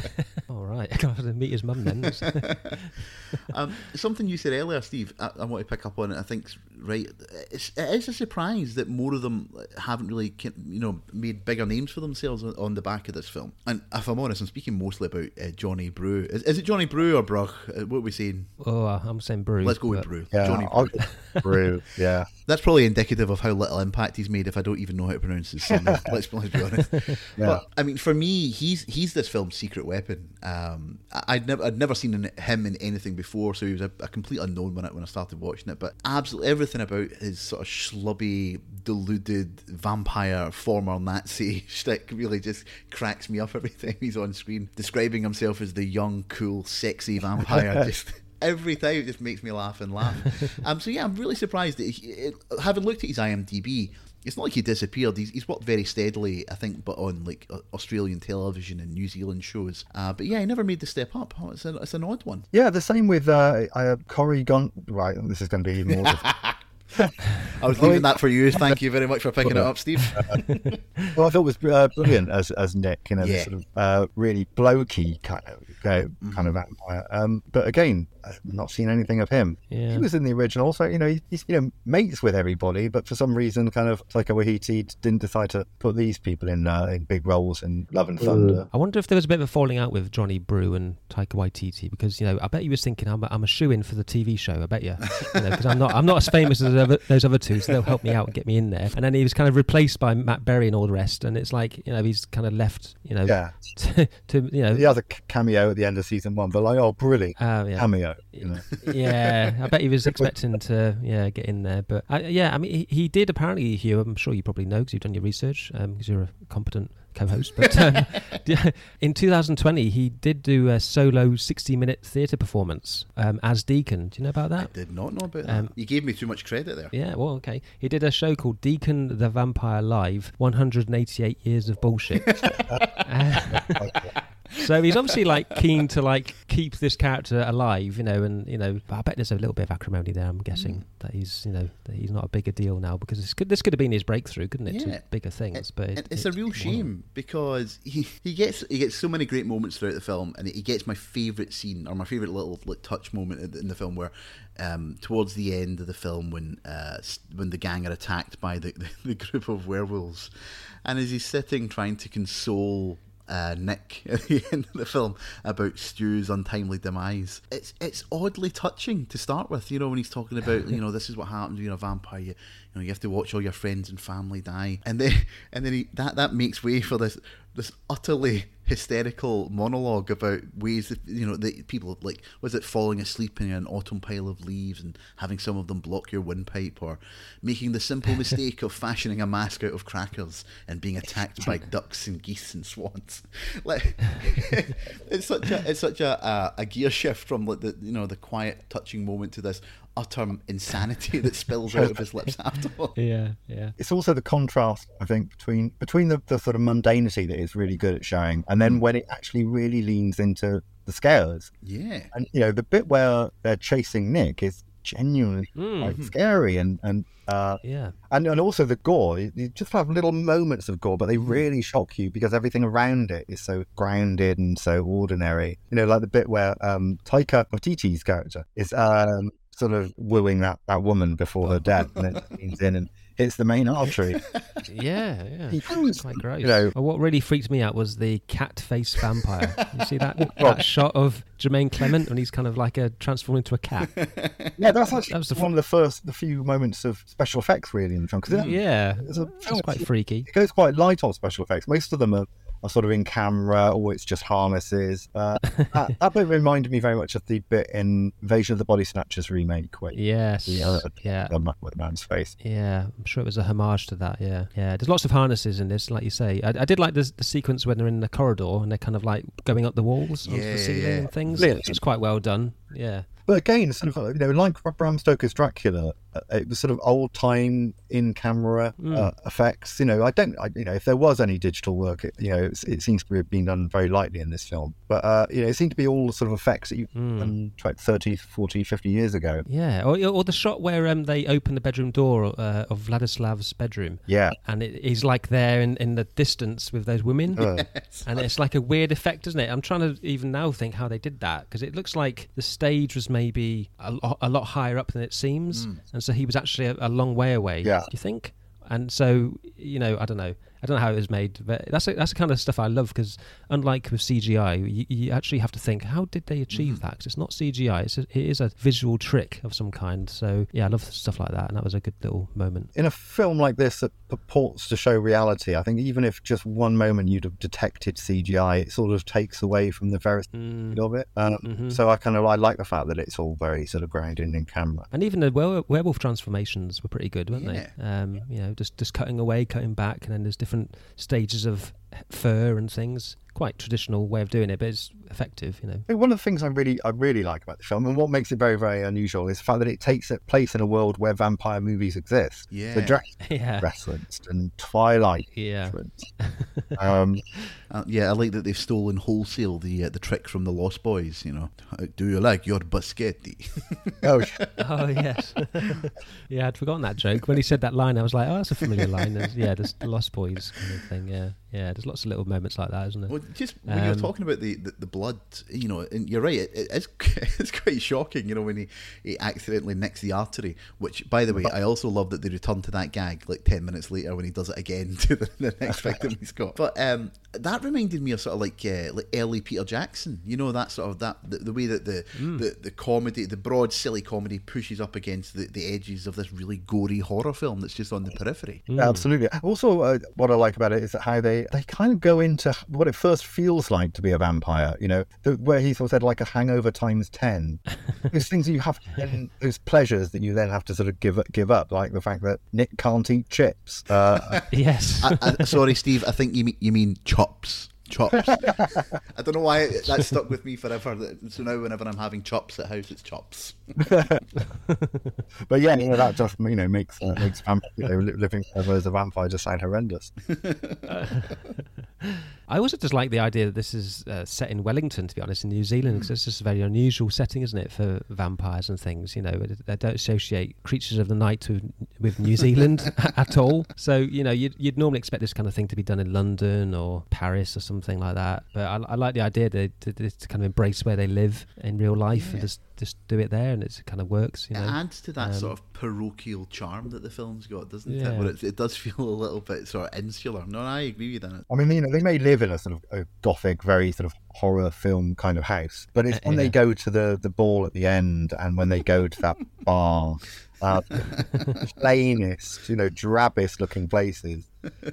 All right, I got to meet his mum then. um, something you said earlier, Steve, I, I want to pick up on it. I think right. It's, it is a surprise that more of them haven't really, you know, made bigger names for themselves on, on the back of this film. And if I'm honest, I'm speaking mostly about uh, Johnny Brew. Is, is it Johnny Brew or Bruch? Uh, what are we saying? Oh, I'm saying Brew. Let's go with Brew. Yeah, Johnny Brew. Brew, yeah. That's probably indicative of how little impact he's made if I don't even know how to pronounce his surname. let's, let's be honest. Yeah. But I mean, for me, he's he's this film's secret weapon. Um, I'd never I'd never seen him in anything before, so he was a, a complete unknown when I, when I started watching it. But absolutely everything about his sort of schlubby, deluded vampire former Nazi shtick really just cracks me up every time he's on screen, describing himself as the young, cool, sexy vampire. just every time it just makes me laugh and laugh. um, so yeah, I'm really surprised that he, it, having looked at his IMDb. It's not like he disappeared. He's, he's worked very steadily, I think, but on like Australian television and New Zealand shows. Uh, but yeah, he never made the step up. Oh, it's, a, it's an odd one. Yeah, the same with uh, uh, Gon. Right, this is going to be even more. I was leaving that for you. Thank you very much for picking it up, Steve. well, I thought it was uh, brilliant as as Nick, you know, Yeah. the sort of uh, really blokey kind of uh, Mm-hmm. kind of vampire. Um, but again, I've not seen anything of him. Yeah. He was in the original, so you know he- he's you know mates with everybody, but for some reason, kind of Taika Waititi didn't decide to put these people in uh, in big roles in Love and Thunder. I wonder if there was a bit of a falling out with Johnny Brugh and Taika Waititi because you know I bet he was thinking I'm a, I'm a shoe in for the TV show. I bet you, because I'm not I'm not as famous as those other, those other two, so they'll help me out and get me in there. And then he was kind of replaced by Matt Berry and all the rest, and it's like you know he's kind of left you know Yeah. to, to you know He has a c- cameo at the end of season one, but like, oh, brilliant Oh, yeah. cameo. You know. yeah, I bet he was expecting to yeah get in there, but uh, yeah, I mean he, he did apparently. Hugh, I'm sure you probably know because you've done your research because you're a competent co-host. But um, in 2020, he did do a solo 60-minute theatre performance um, as Deacon. Do you know about that? Did not know about that. Um, you gave me too much credit there. Yeah, well, okay. He did a show called Deacon the Vampire Live 188 Years of Bullshit. Uh, so he's obviously like keen to like keep this character alive, you know, and you know, I bet there's a little bit of acrimony there. I'm guessing that he's, you know, that he's not a bigger deal now because this could this could have been his breakthrough, couldn't it? Yeah. To bigger things, but it, it's a real shame because he, he gets he gets so many great moments throughout the film, and he gets my favourite scene or my favourite little like, touch moment in the, film where, um, towards the end of the film when uh, when the gang are attacked by the, the, the group of werewolves, and as he's sitting trying to console. Uh, Nick at the end of the film about Stu's untimely demise. It's it's oddly touching to start with. You know when he's talking about you know this is what happens. You know, a vampire. You, you know you have to watch all your friends and family die, and then and then he, that that makes way for this this utterly hysterical monologue about ways that you know that people like was it falling asleep in an autumn pile of leaves and having some of them block your windpipe or making the simple mistake of fashioning a mask out of crackers and being attacked by ducks and geese and swans? Like it's such a it's such a, a, a gear shift from like the you know the quiet touching moment to this utter insanity that spills out of his lips afterward Yeah, yeah. It's also the contrast, I think, between between the, the sort of mundanity that is really good at showing, and then when it actually really leans into the scares. Yeah. And you know, the bit where they're chasing Nick is genuinely Mm. quite scary and and uh, Yeah. and and also the gore. You, you just have little moments of gore, but they really shock you because everything around it is so grounded and so ordinary. You know, like the bit where um, Taika Waititi's character is um, sort of wooing that, that woman before her death, and then leans in and hits the main artery. Yeah, yeah. It's quite gross. you know- Well, what really freaked me out was the cat face vampire. you see that that shot of Jemaine Clement when he's kind of like a transformed into a cat. Yeah, that's actually That was the one of the first, the few moments of special effects really in the film. Cause it- Yeah, it's, a, it's quite freaky. It goes quite light on special effects. Most of them are, are sort of in camera or it's just harnesses. Uh, that, that bit reminded me very much of the bit in Invasion of the Body Snatchers remake where Yes. the, uh, Yeah. the the man's face. Yeah, I'm sure it was a homage to that. Yeah, yeah. There's lots of harnesses in this, like you say. I, I did like the, the sequence when they're in the corridor and they're kind of like going up the walls onto Yeah, the ceiling yeah. and things. Brilliant. It's quite well done. Yeah. But again, sort of, you know, like Bram Stoker's Dracula, uh, it was sort of old time in camera Mm. uh, effects. You know, I don't, I, you know, if there was any digital work, it, you know, it's, it seems to have been done very lightly in this film. But, uh, you know, it seemed to be all the sort of effects that you've Mm. done like 30, 40, 50 years ago. Yeah, or, or the shot where um, they open the bedroom door uh, of Vladislav's bedroom. Yeah. And it, he's like there in, in the distance with those women. Uh. And it's like a weird effect, isn't it? I'm trying to even now think how they did that because it looks like the stage was maybe a, a lot higher up than it seems. Mm. And so he was actually a, a long way away. Yeah. Do you think? And so, you know, I don't know. I don't know how it was made, but that's a, that's the kind of stuff I love because unlike with CGI, you, you actually have to think, how did they achieve that? 'Cause it's not CGI; it's a, it is a visual trick of some kind. So yeah, I love stuff like that, and that was a good little moment. in a film like this that purports to show reality, I think even if just one moment you'd have detected CGI, it sort of takes away from the verisimilitude of it. Um, Mhm. So I kind of I like the fact that it's all very sort of grounded in camera. And even the were- werewolf transformations were pretty good, weren't they? Um, you know, just just cutting away, cutting back, and then there's different stages of fur and things. Quite traditional way of doing it, but it's effective. You know. One of the things I really I really like about the film and what makes it very very unusual is the fact that it takes place in a world where vampire movies exist. Yeah. the Dracula Yeah. referenced and Twilight Yeah. um, Uh, yeah, I like that they've stolen wholesale the uh, the trick from the Lost Boys. You know, do you like your biscotti? oh, Oh yes, yeah. I'd forgotten that joke when he said that line. I was like, oh, that's a familiar line. There's, yeah, there's the Lost Boys kind of thing. Yeah, yeah. There's lots of little moments like that, isn't there? Well, just when you're Um, talking about the, the, the blood, you know, and you're right, it, it's it's quite shocking, you know, when he, he accidentally nicks the artery. Which, by the way, I also love that they return to that gag like ten minutes later when he does it again to the, the next victim he's got. But um, that reminded me of sort of like uh, like early Peter Jackson, you know, that sort of that the, the way that the, Mm. the the comedy, the broad silly comedy, pushes up against the, the edges of this really gory horror film that's just on the periphery. Yeah, absolutely. Also, uh, what I like about it is that how they, they kind of go into what it first feels like to be a vampire. You know, the, where he sort of said like a hangover times ten. those things that you have, then, those pleasures that you then have to sort of give give up, like the fact that Nick can't eat chips. Uh, yes. I, I, sorry, Steve. I think you mean, you mean chops. Chops. I don't know why that stuck with me forever. So now, whenever I'm having chops at house, it's chops. but yeah, you know, that just you know makes uh, makes vamp- you know, living forever as a vampire just sound horrendous. I also just like the idea that this is uh, set in Wellington, to be honest, in New Zealand, because it's just a very unusual setting, isn't it, for vampires and things. You know, they don't associate creatures of the night with, with New Zealand at all. So, you know, you'd, you'd normally expect this kind of thing to be done in London or Paris or something like that. But I, I like the idea that to, to kind of embrace where they live in real life and just just do it there, and it kind of works. You It know, adds to that Um, sort of parochial charm that the film's got, doesn't Yeah. it? Where it, it does feel a little bit sort of insular. No, I agree with that. I mean, you know, they may live in a sort of a gothic, very sort of horror film kind of house, but it's when they go to the the ball at the end and when they go to that bar, plainest, you know, drabbest looking places,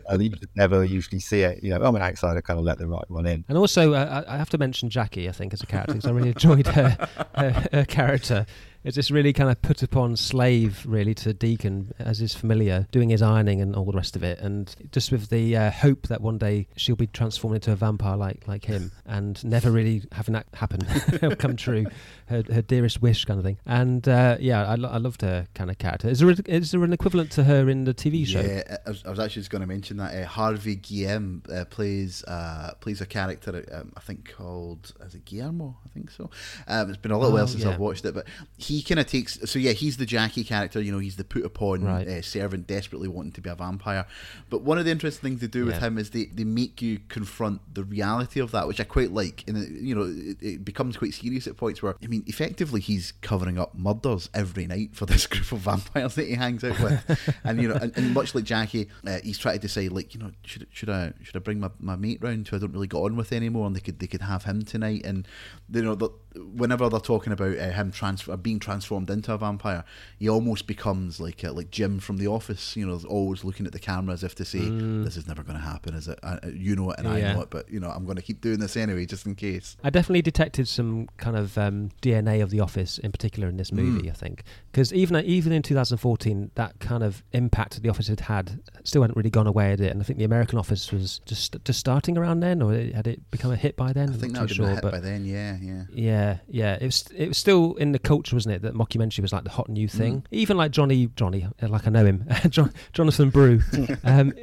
uh, you just never usually see it. You know, I'm an outsider, kind of let the right one in. And also, uh, I I have to mention Jackie. I think as a character because I really enjoyed her, her her character. It's this really kind of put upon slave, really, to Deacon as his familiar, doing his ironing and all the rest of it, and just with the uh, hope that one day she'll be transformed into a vampire like like him, and never really having that happen come true, her, her dearest wish kind of thing. And uh, yeah, I, lo- I loved her kind of character. Is there a, is there an equivalent to her in the TV show? Yeah, I was, I was actually just going to mention that uh, Harvey Guillén uh, plays uh, plays a character um, I think called is it Guillermo? I think so. Um, it's been a little Oh, while since yeah. I've watched it, but he kind of takes. So yeah, he's the Jackie character. You know, he's the put upon Right. uh, servant, desperately wanting to be a vampire. But one of the interesting things they do with him is they, they make you confront the reality of that, which I quite like. And it, you know, it, it becomes quite serious at points where I mean, effectively, he's covering up murders every night for this group of vampires that he hangs out with. and you know, and, and much like Jackie, uh, he's trying to decide like, you know, should should I should I bring my, my mate round who I don't really get on with anymore, and they could they could have him tonight. And you know, the, whenever they're talking about uh, him transfer being transformed into a vampire, he almost becomes like uh, like Jim from The Office. You know, always looking at the camera as if to say, Mm. "This is never going to happen, is it? I, you know it, and I know it, but you know, I'm going to keep doing this anyway, just in case." I definitely detected some kind of um, DNA of The Office in particular in this movie. Mm. I think because even even in 2014, that kind of impact The Office had had still hadn't really gone away, had it? And I think the American Office was just just starting around then, or had it become a hit by then? I think that I'm would not have too been a hit but by then. Yeah, yeah. yeah, yeah. It was it was still in the culture, wasn't it? That mockumentary was like the hot new thing. Mm. Even like Johnny Johnny, uh, like I know him, John, Jonathan Brugh, um,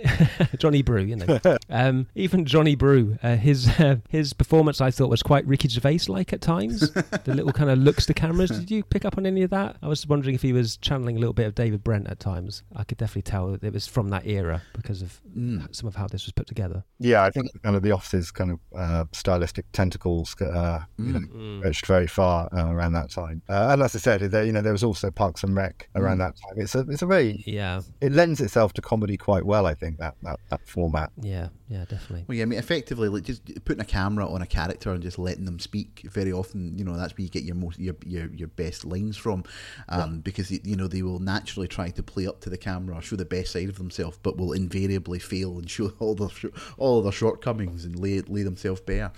Johnny Brugh, you know. Um, even Johnny Brugh, uh, his uh, his performance I thought was quite Ricky Gervais like at times. the little kind of looks to cameras. Did you pick up on any of that? I was wondering if he was channeling a little bit of David Brent at times. I could definitely tell that it was from that era because of Mm. some of how this was put together. Yeah, I think kind of the office's kind of uh, stylistic tentacles uh, you know, Mm. stretched very far uh, around that time. Uh, and as I said, there, you know, there was also Parks and Rec around Mm. that time. It's a, it's a very, Yeah. it lends itself to comedy quite well. I think that that, that format. Yeah, yeah, definitely. Well, yeah, I mean, effectively, like just putting a camera on a character and just letting them speak. Very often, you know, that's where you get your most your your, your best lines from, um, because you know they will naturally try to play up to the camera, show the best side of themselves, but will invariably fail and show all their all their shortcomings and lay lay themselves bare.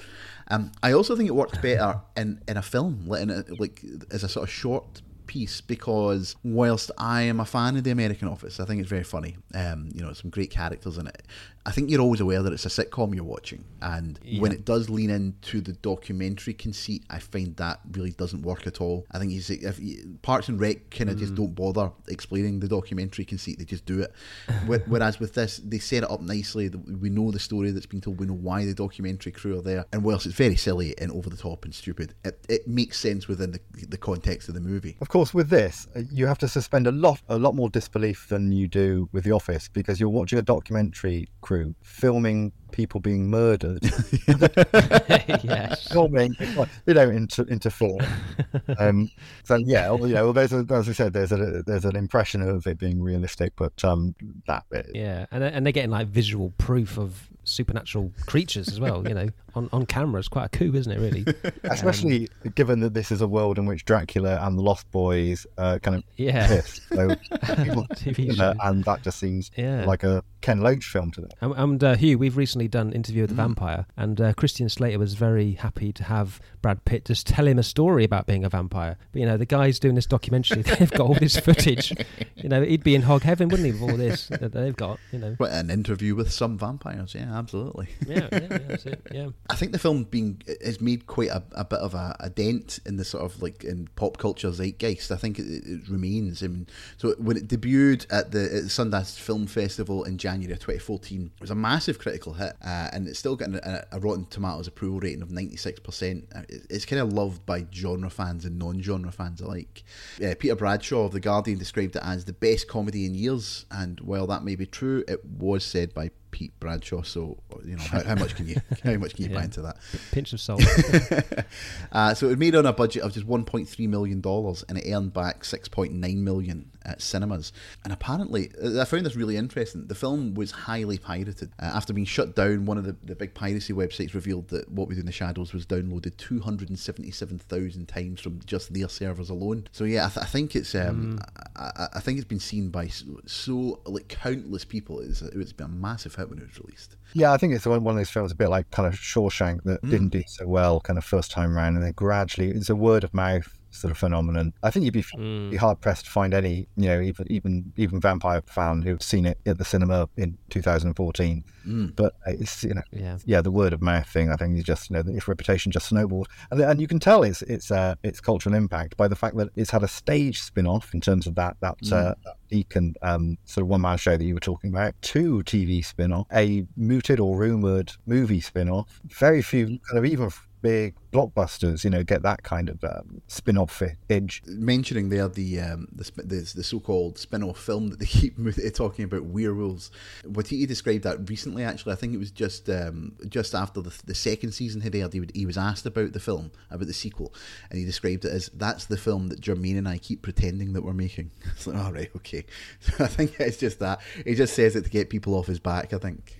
Um, I also think it works better in in a film, it like as a sort of short piece because whilst I am a fan of the American Office, I think it's very funny. Um, you know, some great characters in it. I think you're always aware that it's a sitcom you're watching, and when it does lean into the documentary conceit, I find that really doesn't work at all. I think he's, if Parks and Rec kind of just Mm. don't bother explaining the documentary conceit; they just do it. Whereas with this, they set it up nicely. We know the story that's been told. We know why the documentary crew are there, and whilst it's very silly and over the top and stupid, it, it makes sense within the the context of the movie. Of course, with this, uh, you have to suspend a lot, a lot more disbelief than you do with The Office because you're watching a documentary crew filming people being murdered. yes. filming, they don't inter- interfere. Um, so yeah, well, you know, well, there's a, as I said, there's a there's an impression of it being realistic, but um, that bit, Yeah, and and they're getting like visual proof of supernatural creatures as well. You know, on on camera, it's quite a coup, isn't it? Really, especially given that this is a world in which Dracula and the Lost Boys uh, kind of Yeah. exist. So people, TV you know, and that just seems Yeah. like a Ken Loach film to them. And, and uh, Hugh, we've recently done Interview with the Vampire, and uh, Christian Slater was very happy to have Brad Pitt just tell him a story about being a vampire. But you know, the guys doing this documentary, they've got all this footage. You know, he'd be in hog heaven, wouldn't he, with all this that they've got? You know, an interview with some vampires, yeah, absolutely. yeah, yeah, yeah that's it. Yeah. I think the film being has made quite a, a bit of a, a dent in the sort of like in pop culture zeitgeist. I think it, it remains. I mean, so when it debuted at the, at the Sundance Film Festival in January 2014, it was a massive critical hit, uh, and it's still getting a, a Rotten Tomatoes approval rating of 96%. Uh, It's kind of loved by genre fans and non-genre fans alike. Uh, Peter Bradshaw of The Guardian described it as the best comedy in years, and while that may be true, it was said by Pete Bradshaw. So you know how, how much can you how much can you buy into that? Pinch of salt. uh, so it was made on a budget of just 1.3 million dollars, and it earned back 6.9 million at cinemas. And apparently, uh, I found this really interesting. The film was highly pirated uh, after being shut down. One of the, the big piracy websites revealed that What We Do in the Shadows was downloaded 277,000 times from just their servers alone. So yeah, I, th- I think it's um, I, I- I think it's been seen by so, so like countless people. It's, it's been a massive when it was released. Yeah, I think it's one one of those films a bit like kind of Shawshank that Mm. didn't do so well kind of first time around, and then gradually it's a word of mouth sort of phenomenon. I think you'd be, be hard pressed to find any, you know, even even even vampire fan who've seen it at the cinema in 2014. Mm. But it's you know, yeah. the word of mouth thing. I think is just you know, its reputation just snowballed, and and you can tell its its uh, its cultural impact by the fact that it's had a stage spin off in terms of that that. Uh, that Deacon um, sort of one man show that you were talking about, two TV spin off, a mooted or rumored movie spin off. Very few kind of even big blockbusters, you know, get that kind of um, spin-off edge. Mentioning there the um, the, the, the so-called spin-off film that they keep talking about werewolves. Waititi described that recently. Actually, I think it was just um, just after the, the second season had aired. He, would, he was asked about the film, about the sequel, and he described it as that's the film that Jemaine and I keep pretending that we're making. It's like, all right, okay. So I think it's just that he just says it to get people off his back. I think.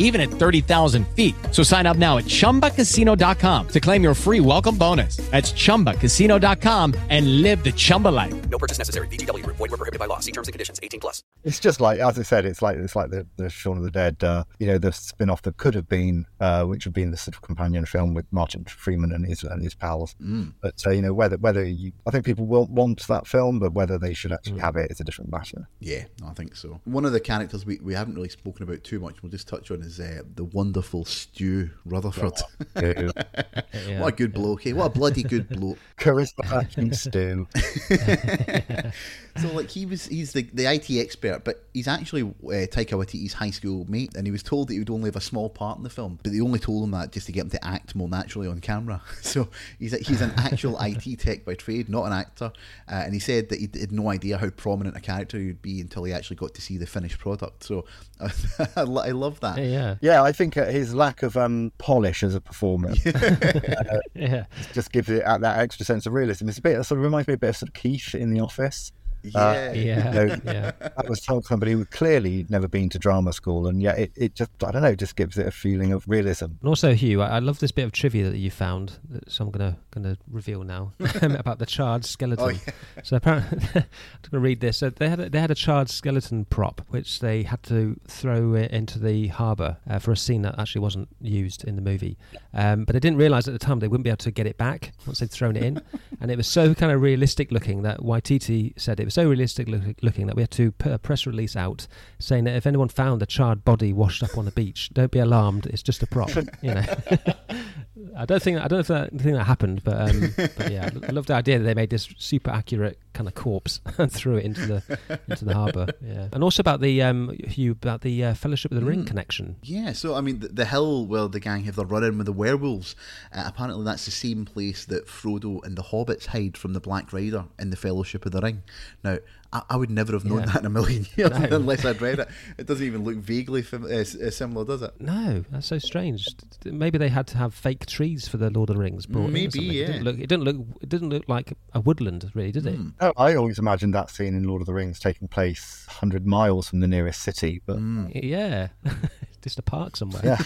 even at 30,000 feet. So sign up now at chumbacasino.com to claim your free welcome bonus. That's chumbacasino.com and live the Chumba life. No purchase necessary. VGW Group. Void were prohibited by law. See terms and conditions. 18 plus. It's just like, as I said, it's like it's like the, the Shaun of the Dead, uh, you know, the spin-off that could have been, uh, which would have been the sort of companion film with Martin Freeman and his and his pals. Mm. But uh, you know, whether whether you, I think people will want that film, but whether they should actually have it is a different matter. Yeah, I think so. One of the characters we, we haven't really spoken about too much, we'll just touch on, is uh, the wonderful Stu Rutherford. Stu. what a good bloke, eh? What a bloody good bloke. Charisma vacuum Stu. so, like, he was he's the, the IT expert, but he's actually uh, Taika Waititi's high school mate, and he was told that he would only have a small part in the film, but they only told him that just to get him to act more naturally on camera. So he's a, he's an actual IT tech by trade, not an actor, uh, and he said that he had no idea how prominent a character he would be until he actually got to see the finished product. So I love that. Yeah, yeah. I think uh, his lack of um, polish as a performer, uh, yeah, just gives it that extra sense of realism. It's a bit sort of reminds me a bit of sort of Keith in The Office. Yeah, uh, yeah, you know, yeah. That was told somebody who clearly never been to drama school, and yet it, it just I don't know, just gives it a feeling of realism. And also, Hugh, I, I love this bit of trivia that you found, that, so I'm gonna gonna reveal now about the charred skeleton. Oh, yeah. So apparently, I'm gonna read this. So they had a, they had a charred skeleton prop which they had to throw it into the harbour uh, for a scene that actually wasn't used in the movie, um, but they didn't realise at the time they wouldn't be able to get it back once they'd thrown it in, and it was so kind of realistic looking that Waititi said it was so realistic look, looking that we had to put a press release out saying that if anyone found a charred body washed up on the beach, don't be alarmed. It's just a prop. you know. I don't think I don't know if that think that happened, but um, but yeah, I love the idea that they made this super accurate kind of corpse and threw it into the into the harbour. Yeah, and also about the um, Hugh about the uh, Fellowship of the Ring Mm. connection. Yeah, so I mean, the, the hill where the gang have their run in with the werewolves, uh, apparently that's the same place that Frodo and the hobbits hide from the Black Rider in the Fellowship of the Ring. Now, I, I would never have known Yeah. that in a million years No. unless I'd read it. It doesn't even look vaguely fam- uh, uh, similar, does it? No, that's so strange. Maybe they had to have fake trees for the Lord of the Rings. brought in or Maybe, something. It yeah. didn't look. It didn't look. It didn't look like a woodland, really, did it? Oh, I always imagined that scene in Lord of the Rings taking place 100 miles from the nearest city, but Yeah, just a park somewhere. Yeah.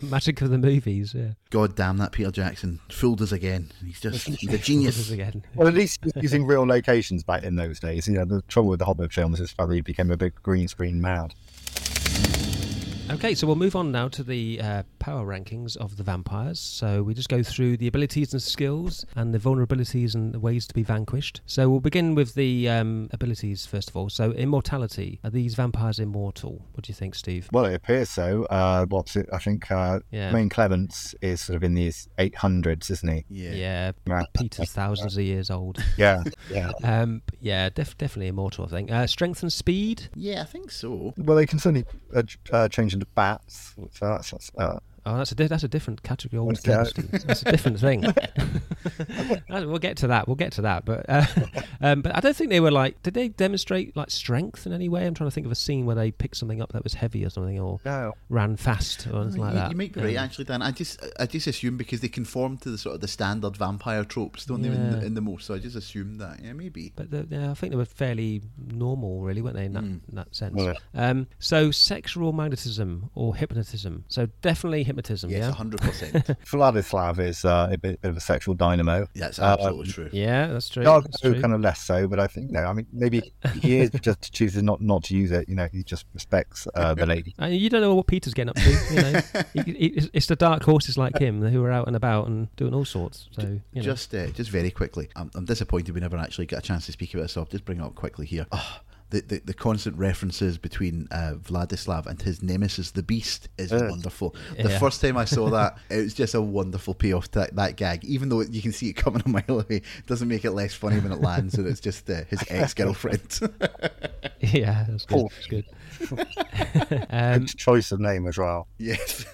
Magic of the movies. Yeah. God damn that Peter Jackson fooled us again. He's just he's a us genius. again. well, at least he was using real locations back in those days. You know, the trouble with the Hobbit films is probably he became a big green screen mad. Okay, so we'll move on now to the uh, power rankings of the vampires. So we just go through the abilities and skills and the vulnerabilities and the ways to be vanquished. So we'll begin with the um, abilities first of all. So immortality. Are these vampires immortal? What do you think, Steve? Well, it appears so. Uh, what's it? I think uh, Yeah. Main Clements is sort of in these 800s, isn't he? Yeah, Right. Peter's thousands of years old. Yeah, yeah. Um, yeah, def- definitely immortal. I think. Uh, strength and speed. Yeah, I think so. Well, they can certainly uh, ch- uh, change bats. That's, that's Oh, that's a di- that's a different category altogether. Steve. That's a different thing. We'll get to that. We'll get to that. But uh, um, but I don't think they were like. Did they demonstrate like strength in any way? I'm trying to think of a scene where they picked something up that was heavy or something, or No. ran fast or anything like you, that. you might be right, Um, actually, Dan. I just, I just assume because they conform to the sort of the standard vampire tropes, don't they? In the, Yeah. in the most, so I just assumed that. Yeah, maybe. But the, yeah, I think they were fairly normal, really, weren't they, in that, Mm. in that sense? Yeah. Um, so, sexual magnetism or hypnotism. So, definitely hypnotism. Yes, yeah, hundred percent. Vladislav is uh, a bit, bit of a sexual dynamo. That's Uh, absolutely true. Yeah, that's true. Viago that's true. kind of less so, but I think no. I mean, maybe he is, but just chooses not not to use it. You know, he just respects uh, the lady. And you don't know what Peter's getting up to. You know, He- he- it's the dark horses like him who are out and about and doing all sorts. So you know. Just, uh, just very quickly, I'm, I'm disappointed we never actually get a chance to speak about this. So I'll just bring it up quickly here. Ah, the, the, the constant references between uh, Vladislav and his nemesis, the Beast, is Yes. wonderful. The Yeah. first time I saw that, it was just a wonderful payoff to that, that gag. Even though you can see it coming a mile away, it doesn't make it less funny when it lands and it's just uh, his ex girlfriend. yeah, that's good. Oh. That's good. Um, Good choice of name as well. yes.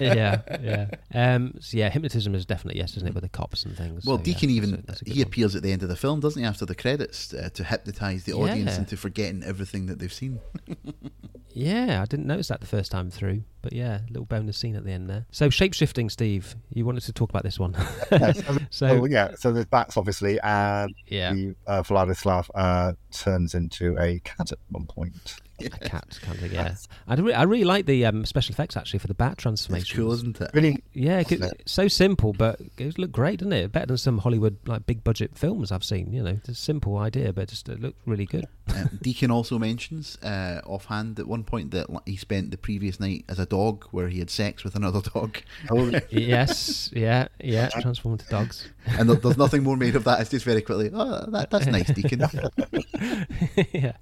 yeah, yeah. Um, so yeah, hypnotism is definitely yes, isn't it, with the cops and things. Well, so, Deacon yeah, even that's a- that's a he one. appears at the end of the film, doesn't he? After the credits, uh, to hypnotise the audience into forgetting everything that they've seen. Yeah, I didn't notice that the first time through, but yeah, little bonus scene at the end there. So shapeshifting, Steve, you wanted to talk about this one. Yes. so oh, yeah, so there's bats obviously, and Yeah. the, uh, Vladislav uh, turns into a cat at one point. a cat kind of yeah. I, re- I really like the um, special effects actually for the bat transformation. cool, isn't it? Really, yeah. Wasn't it's so simple, but it looked great, didn't it? Better than some Hollywood like big budget films I've seen. You know, it's a simple idea, but just it looked really good. Uh, Deacon also mentions uh, offhand at one point that he spent the previous night as a dog, where he had sex with another dog. Oh, yes, yeah, yeah. Transform into dogs. and there- there's nothing more made of that. It's just very quickly. Oh, that, that's nice, Deacon. yeah.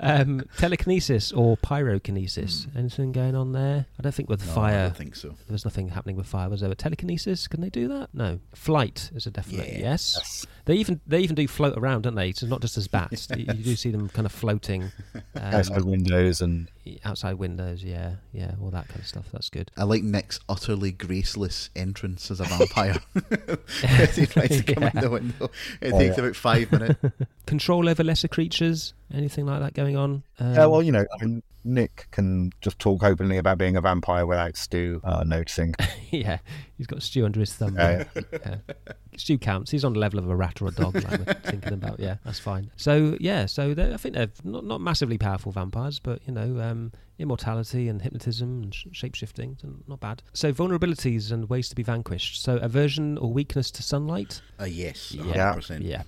Um, telekinesis or pyrokinesis? Anything going on there? I don't think with. No, I fire. don't think so. There was nothing happening with fire. Was there? Telekinesis? Can they do that? No. Flight is a definite Yeah. yes. They even they even do float around, don't they? So not just as bats. you, you do see them kind of floating um, outside windows and outside windows. Yeah, yeah, all that kind of stuff. That's good. I like Nick's utterly graceless entrance as a vampire. He tries to come Yeah. in the window. It Oh, takes yeah. about five minutes. Control over lesser creatures. Anything like that going on? Um, yeah, well, you know, I mean, Nick can just talk openly about being a vampire without Stu uh, noticing. yeah, he's got Stu under his thumb. Yeah, Yeah. Stu counts. He's on the level of a rat or a dog. like we're thinking about. Yeah, that's fine. So yeah, so I think they're not not massively powerful vampires, but you know, um, immortality and hypnotism and sh- shapeshifting, so not bad. So vulnerabilities and ways to be vanquished. So aversion or weakness to sunlight. Uh, yes, Yeah. 100%. Yeah.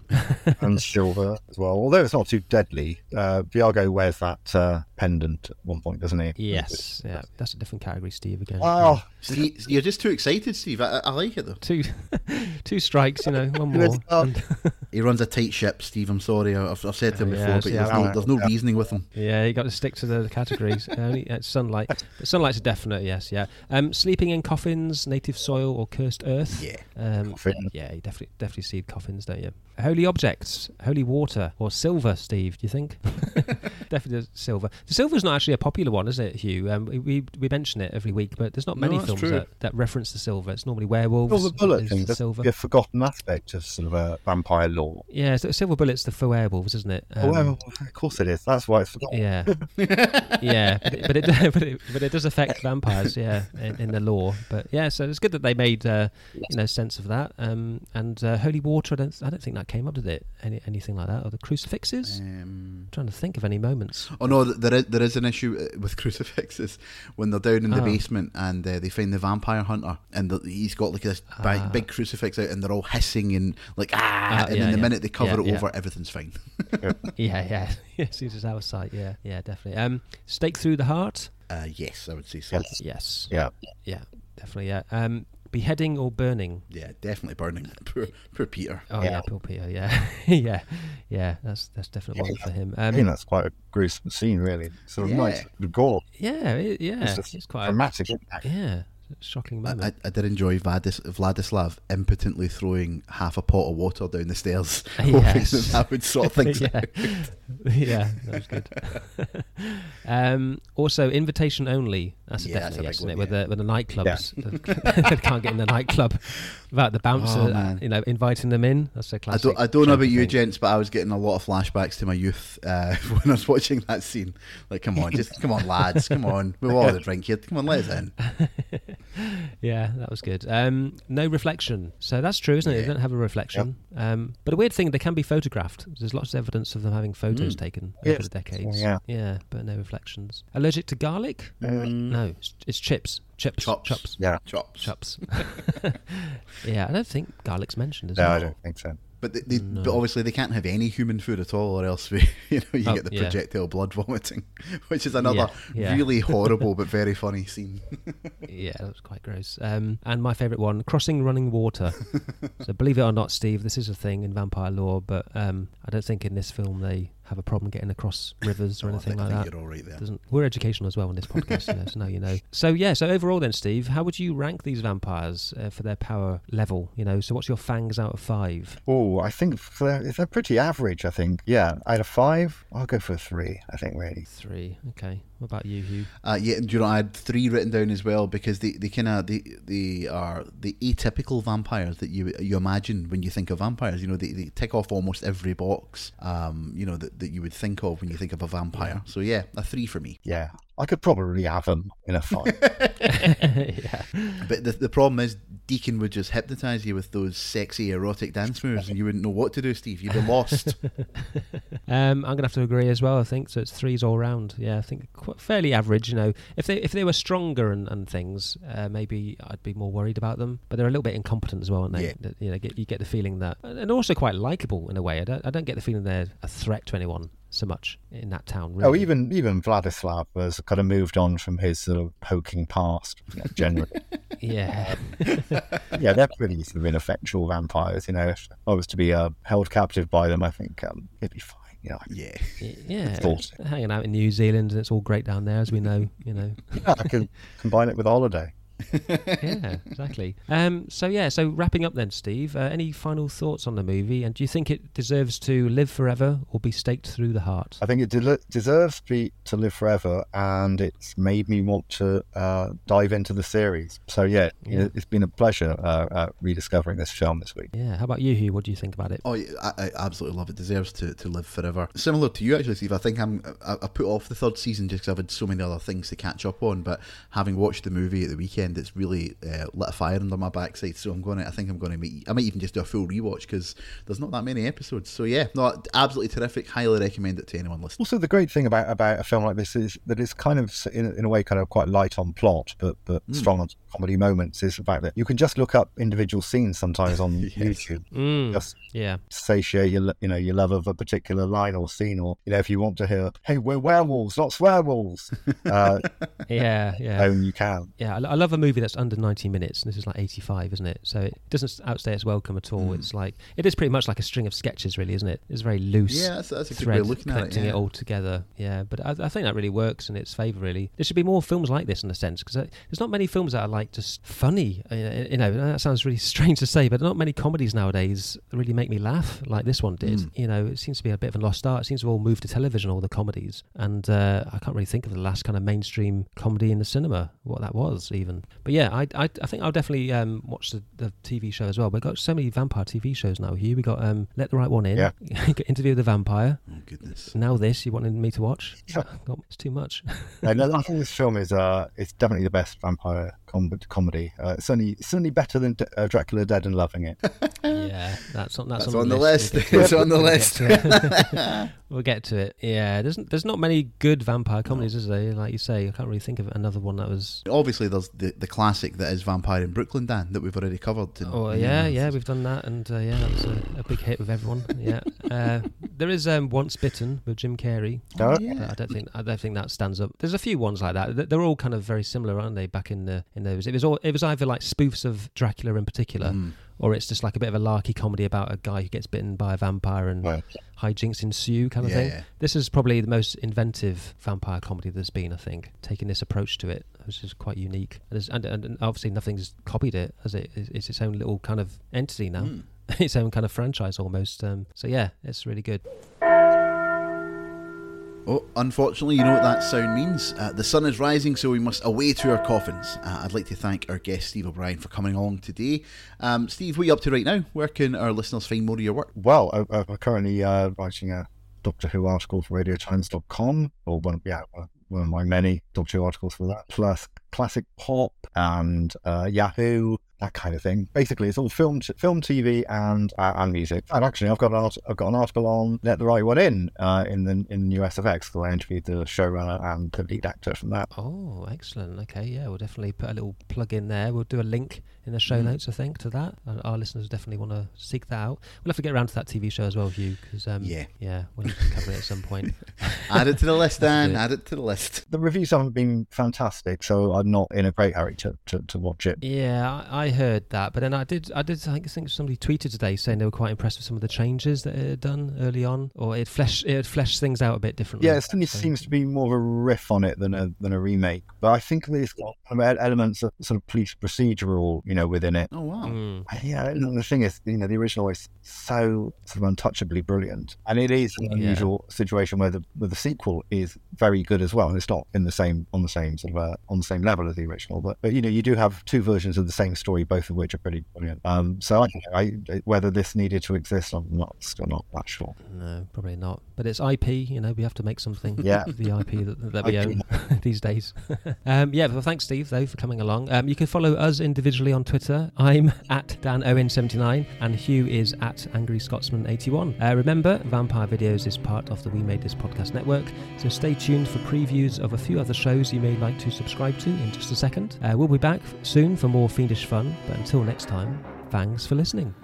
and silver as well. Although it's not too deadly, uh, Viago wears that uh, pendant at one point, doesn't he? Yes. Yeah. That's a different category, Steve. Again. Oh, You're just too excited, Steve. I, I like it though. Two, two strikes. You know, one more. uh, He runs a tight ship, Steve. I'm sorry. I've, I've said to him Yeah, before, but there's no, there's no reasoning with him. Yeah, you got to stick to the categories. Only uh, sunlight. But sunlight's a definite yes. Yeah. Um, sleeping in coffins, native soil, or cursed earth. Yeah. Um, yeah, you definitely definitely see coffins, don't you? Holy objects, holy water, or silver. Steve, do you think? definitely silver. The silver's not actually a popular one, is it, Hugh? Um, we, we mention it every week, but there's not many that's films that, that reference the silver. It's normally werewolves. Silver bullet thing. the silver. a forgotten aspect of sort of a vampire lore. Yeah, so silver bullet's the for werewolves, isn't it? oh, Um, well, of course it is. That's why it's forgotten. Yeah, yeah, but it, but it but it but it does affect vampires, yeah, in, in the lore. But yeah, so it's good that they made uh, you know sense of that. Um, and uh, holy water, I don't I don't think that came up, did it? Any anything like that, or the crucifixes? Um, trying to think of any moments. Oh no, there is, there is an issue uh, with crucifixes when they're down in the Oh. basement and uh, they find the vampire hunter and the, he's got like this big, Ah. big crucifix out and they're all hissing and like ah, Ah, and yeah, then the yeah. minute they cover Yeah, it yeah. over, everything's fine. Yeah, yeah, yes, he's just out of sight. Yeah, yeah, definitely. Um, stake through the heart. Uh, yes, I would say so. Yes. Yeah. Yeah, definitely. Yeah. Um, beheading or burning. Yeah, definitely burning. Poor, poor Peter. Oh yeah, Bill Peter. Yeah, yeah, yeah. That's that's definitely one for him. I um, mean, that's quite a gruesome scene, really. Sort of Yeah. nice gore. Yeah, it, yeah, It's it's, quite dramatic impact. Yeah, shocking moment. I, I did enjoy Vladis, Vladislav impotently throwing half a pot of water down the stairs, Yes. hoping that that would sort things yeah. out. yeah, that was good. um, also, invitation only. That's a Yeah, that's definite a yes, big isn't it? one, With the with the nightclubs, they can't get in the nightclub without the bouncer, Oh, man. you know, inviting them in. That's a I classic. don't, I don't know about Shanky you, thing. gents, but I was getting a lot of flashbacks to my youth uh, when I was watching that scene. Like, come on, just come on, lads, come on, we've all had a drink here. Come on, let us in. yeah, that was good. Um, no reflection. So that's true, isn't it? They don't have a reflection. Um, but a weird thing, they can be photographed. There's lots of evidence of them having photos Mm. taken over Yes. the decades. Yeah. Yeah, but no reflections. Allergic to garlic? Um, no, it's, it's chips. Chips. Chops. Chops. Yeah. Chops. Chops. yeah, I don't think garlic's mentioned, is No, it? I don't think so. But they, they, No. but obviously they can't have any human food at all, or else we, you know, you Oh, get the yeah. projectile blood vomiting, which is another Yeah, yeah. really horrible but very funny scene. Yeah, that was quite gross. Um, and my favourite one, crossing running water. so believe it or not, Steve, this is a thing in vampire lore, but um, I don't think in this film they have a problem getting across rivers or Oh, anything think- I like think that. you're all right there. Doesn't, we're educational as well on this podcast, you know, so now you know. So yeah, so overall then, Steve, how would you rank these vampires uh, for their power level? You know, so what's your fangs out of five? Oh, I think they're, they're pretty average. I think, yeah, out of five, I'll go for a three. I think really. Three. Okay. What about you, Hugh? Uh, yeah, do you know I had three written down as well because they, they kind of they, they are the atypical vampires that you you imagine when you think of vampires. You know, they, they tick off almost every box. Um, you know that, that you would think of when you think of a vampire. So yeah, a three for me. Yeah, I could probably have them in a fight. yeah. But the, the problem is, Deacon would just hypnotize you with those sexy erotic dance moves, and you wouldn't know what to do, Steve. You'd be lost. Um, I'm gonna have to agree as well. I think so. It's threes all round. Yeah, I think quite fairly average. You know, if they if they were stronger and, and things, uh, maybe I'd be more worried about them. But they're a little bit incompetent as well, aren't they? Yeah. You know, get, you get the feeling that, and also quite likable in a way. I don't I don't get the feeling they're a threat to anyone so much in that town. Really. Oh, even even Vladislav has kind of moved on from his sort of poking past, you know, generally. yeah. yeah, they're pretty sort of ineffectual vampires. You know, if I was to be uh, held captive by them, I think um, it'd be fine. You know, yeah, yeah, Thought. hanging out in New Zealand and it's all great down there, as we know. You know. yeah, I can combine it with a holiday. Yeah, exactly. Um, so yeah, so wrapping up then, Steve. Uh, any final thoughts on the movie? And do you think it deserves to live forever or be staked through the heart? I think it del- deserves to, be, to live forever, and it's made me want to uh, dive into the series. So yeah, Yeah. it's been a pleasure uh, uh, rediscovering this film this week. Yeah. How about you, Hugh? What do you think about it? Oh, yeah, I, I absolutely love it. Deserves to, to live forever. Similar to you, actually, Steve. I think I'm I, I put off the third season just because I've had so many other things to catch up on. But having watched the movie at the weekend, it's really uh, lit a fire under my backside. So I'm going to. I think I'm going to make. I might even just do a full rewatch because there's not that many episodes. So yeah, no, absolutely terrific. Highly recommend it to anyone listening. Also, the great thing about, about a film like this is that it's kind of, in, in a way, kind of quite light on plot, but but Mm. strong on comedy moments. Is the fact that you can just look up individual scenes sometimes on YouTube, Mm, just yeah. satiate your you know your love of a particular line or scene, or you know if you want to hear, hey, we're werewolves, not swearwolves. Uh, Yeah, yeah. then you can. Yeah, I, I love a movie that's under 90 minutes. And this is like 85, isn't it? So it doesn't outstay its welcome at all. Mm. It's like, it is pretty much like a string of sketches, really, isn't it? It's very loose. Yeah, that's- that's a good thread way of looking at it, connecting yeah. it all together. Yeah, but I, I think that really works in its favour, really. There should be more films like this in a sense, because there's not many films that are like just funny. Uh, You know, that sounds really strange to say, but not many comedies nowadays really make me laugh like this one did. Mm. You know, it seems to be a bit of a lost art. It seems to have all moved to television, all the comedies. And uh, I can't really think of the last kind of mainstream comedy in the cinema, what that was even. But yeah, I, I, I think I'll definitely um, watch the, the TV show as well. We've got so many vampire TV shows now, Hugh. we got um, Let the Right One In, Yeah. Interview with the Vampire. Oh, goodness. Now this, you wanted me to watch? Yeah. It's too much. No, no, I think this film is uh, it's definitely the best vampire com- comedy. Uh, it's certainly certainly better than D- uh, Dracula Dead and Loving It. yeah, that's on that's, That's on, on the We'll list. get It's on the We'll get list. to it. we'll get to it. Yeah, there's there's not many good vampire comedies, is there? Like you say, I can't really think of another one that was. Obviously, there's the, the classic that is Vampire in Brooklyn, Dan, that we've already covered. and- Oh yeah, yeah, we've done that, and uh, yeah, that was a, a big hit with everyone. Yeah, uh, there is um, Once Bitten with Jim Carrey. Oh, yeah. I don't think I don't think that stands up. There's a few ones like that. They're all kind of very similar, aren't they? Back in the in those, it was all it was either like spoofs of Dracula in particular, Mm. or it's just like a bit of a larky comedy about a guy who gets bitten by a vampire and hijinks ensue kind of Yeah, thing. yeah. This is probably the most inventive vampire comedy there's been. I think taking this approach to it, which is quite unique. And, and, and, obviously nothing's copied it, as it it's, it's its own little kind of entity now, Mm. its own kind of franchise almost. Um, so yeah, it's really good. Oh, unfortunately, you know what that sound means. Uh, the sun is rising, so we must away to our coffins. Uh, I'd like to thank our guest, Steve O'Brien, for coming along today. Um, Steve, what are you up to right now? Where can our listeners find more of your work? Well, I, I'm currently uh, writing a Doctor Who article for RadioTimes.com, or one, yeah, one one of my many Doctor Who articles for that. Plus, classic pop and uh, Yahoo, that kind of thing. Basically, it's all film, film, TV, and uh, and music. And actually, I've got an art- I've got an article on Let the Right One In uh, in the in USFX. So I interviewed the showrunner and the lead actor from that. Oh, excellent. Okay, yeah, we'll definitely put a little plug in there. We'll do a link in the show Mm. notes, I think, to that. And our listeners definitely want to seek that out. We'll have to get around to that TV show as well, Hugh, because um, Yeah. yeah, we'll need to cover it at some point. Add it to the list, Dan. Add it to the list. The reviews haven't been fantastic, so I'm not in a great hurry to, to, to watch it. Yeah, I, I heard that, but then I did. I did. I think, I think somebody tweeted today saying they were quite impressed with some of the changes that it had done early on, or it fleshed it fleshed things out a bit differently. Yeah, it seems, seems to be more of a riff on it than a than a remake. But I think there's got kind of elements of sort of police procedural, you know, within it. Oh wow! Mm. Yeah, and the thing is, you know, the original is so sort of untouchably brilliant, and it is an Yeah. unusual situation where the where the sequel is very good as well. And it's not in the same on the same sort of uh, on the same level as the original, but but you know, you do have two versions of the same story, both of which are pretty brilliant. Um, so I, I whether this needed to exist, I'm not still not that sure. No, probably not. But it's IP, you know, we have to make something. Yeah. the IP that, that we IP. own these days. um, yeah, well, thanks, Steve, though, for coming along. Um, you can follow us individually on Twitter. I'm at Dan Owen79 and Hugh is at Angry Scotsman81. Uh, remember, Vampire Videos is part of the We Made This Podcast network, so stay tuned for previews of a few other shows you may like to subscribe to in just a second. Uh, we'll be back soon for more fiendish fun, but until next time, thanks for listening.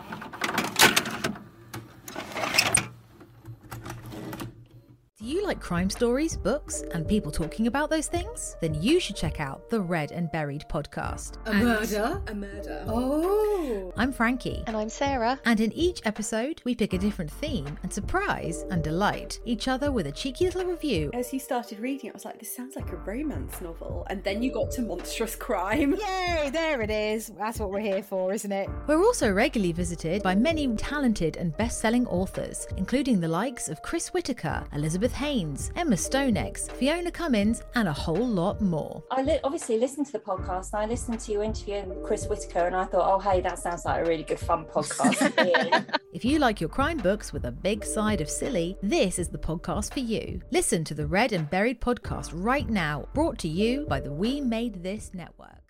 Do you like crime stories, books, and people talking about those things? Then you should check out the Red and Buried podcast. A And- murder? A murder. Oh. I'm Frankie. And I'm Sarah. And in each episode, we pick a different theme and surprise and delight each other with a cheeky little review. As you started reading it, I was like, this sounds like a romance novel. And then you got to monstrous crime. Yay, there it is. That's what we're here for, isn't it? We're also regularly visited by many talented and best selling authors, including the likes of Chris Whitaker, Elizabeth Haynes, Emma Stonex, Fiona Cummins, and a whole lot more. I li- obviously listened to the podcast and I listened to you interviewing Chris Whitaker and I thought, oh, hey, that sounds like a really good fun podcast. If you like your crime books with a big side of silly, this is the podcast for you. Listen to the Red and Buried podcast right now, brought to you by the We Made This network.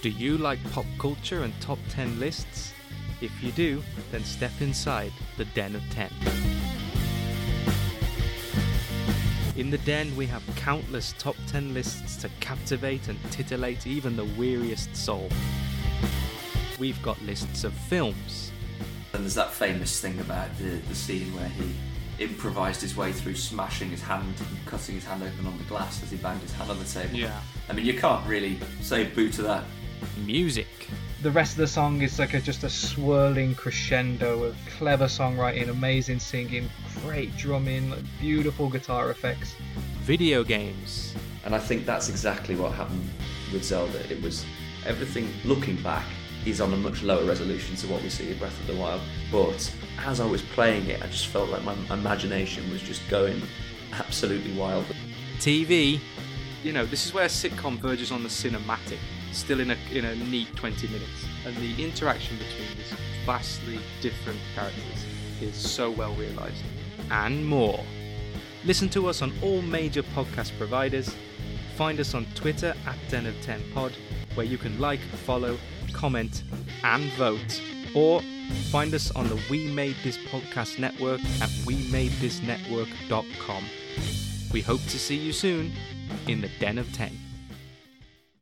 Do you like pop culture and top 10 lists? If you do, then step inside the Den of 10. In the Den, we have countless top 10 lists to captivate and titillate even the weariest soul. We've got lists of films, And there's that famous thing about the, the scene where he improvised his way through smashing his hand and cutting his hand open on the glass as he banged his hand on the table. Yeah. I mean, you can't really say boo to that. music, The rest of the song is like a, just a swirling crescendo of clever songwriting, amazing singing, great drumming, like beautiful guitar effects. video games, And I think that's exactly what happened with Zelda. It was everything looking back is on a much lower resolution to what we see in Breath of the Wild. But as I was playing it, I just felt like my imagination was just going absolutely wild. TV. You know, this is where sitcom verges on the cinematic, still in a, in a neat 20 minutes. And the interaction between these vastly different characters is so well realised. And more. Listen to us on all major podcast providers. Find us on Twitter at Den of 10 Pod, where you can like, follow, comment, and vote. Or find us on the We Made This Podcast Network at WeMadeThisNetwork.com. We hope to see you soon in the Den of 10.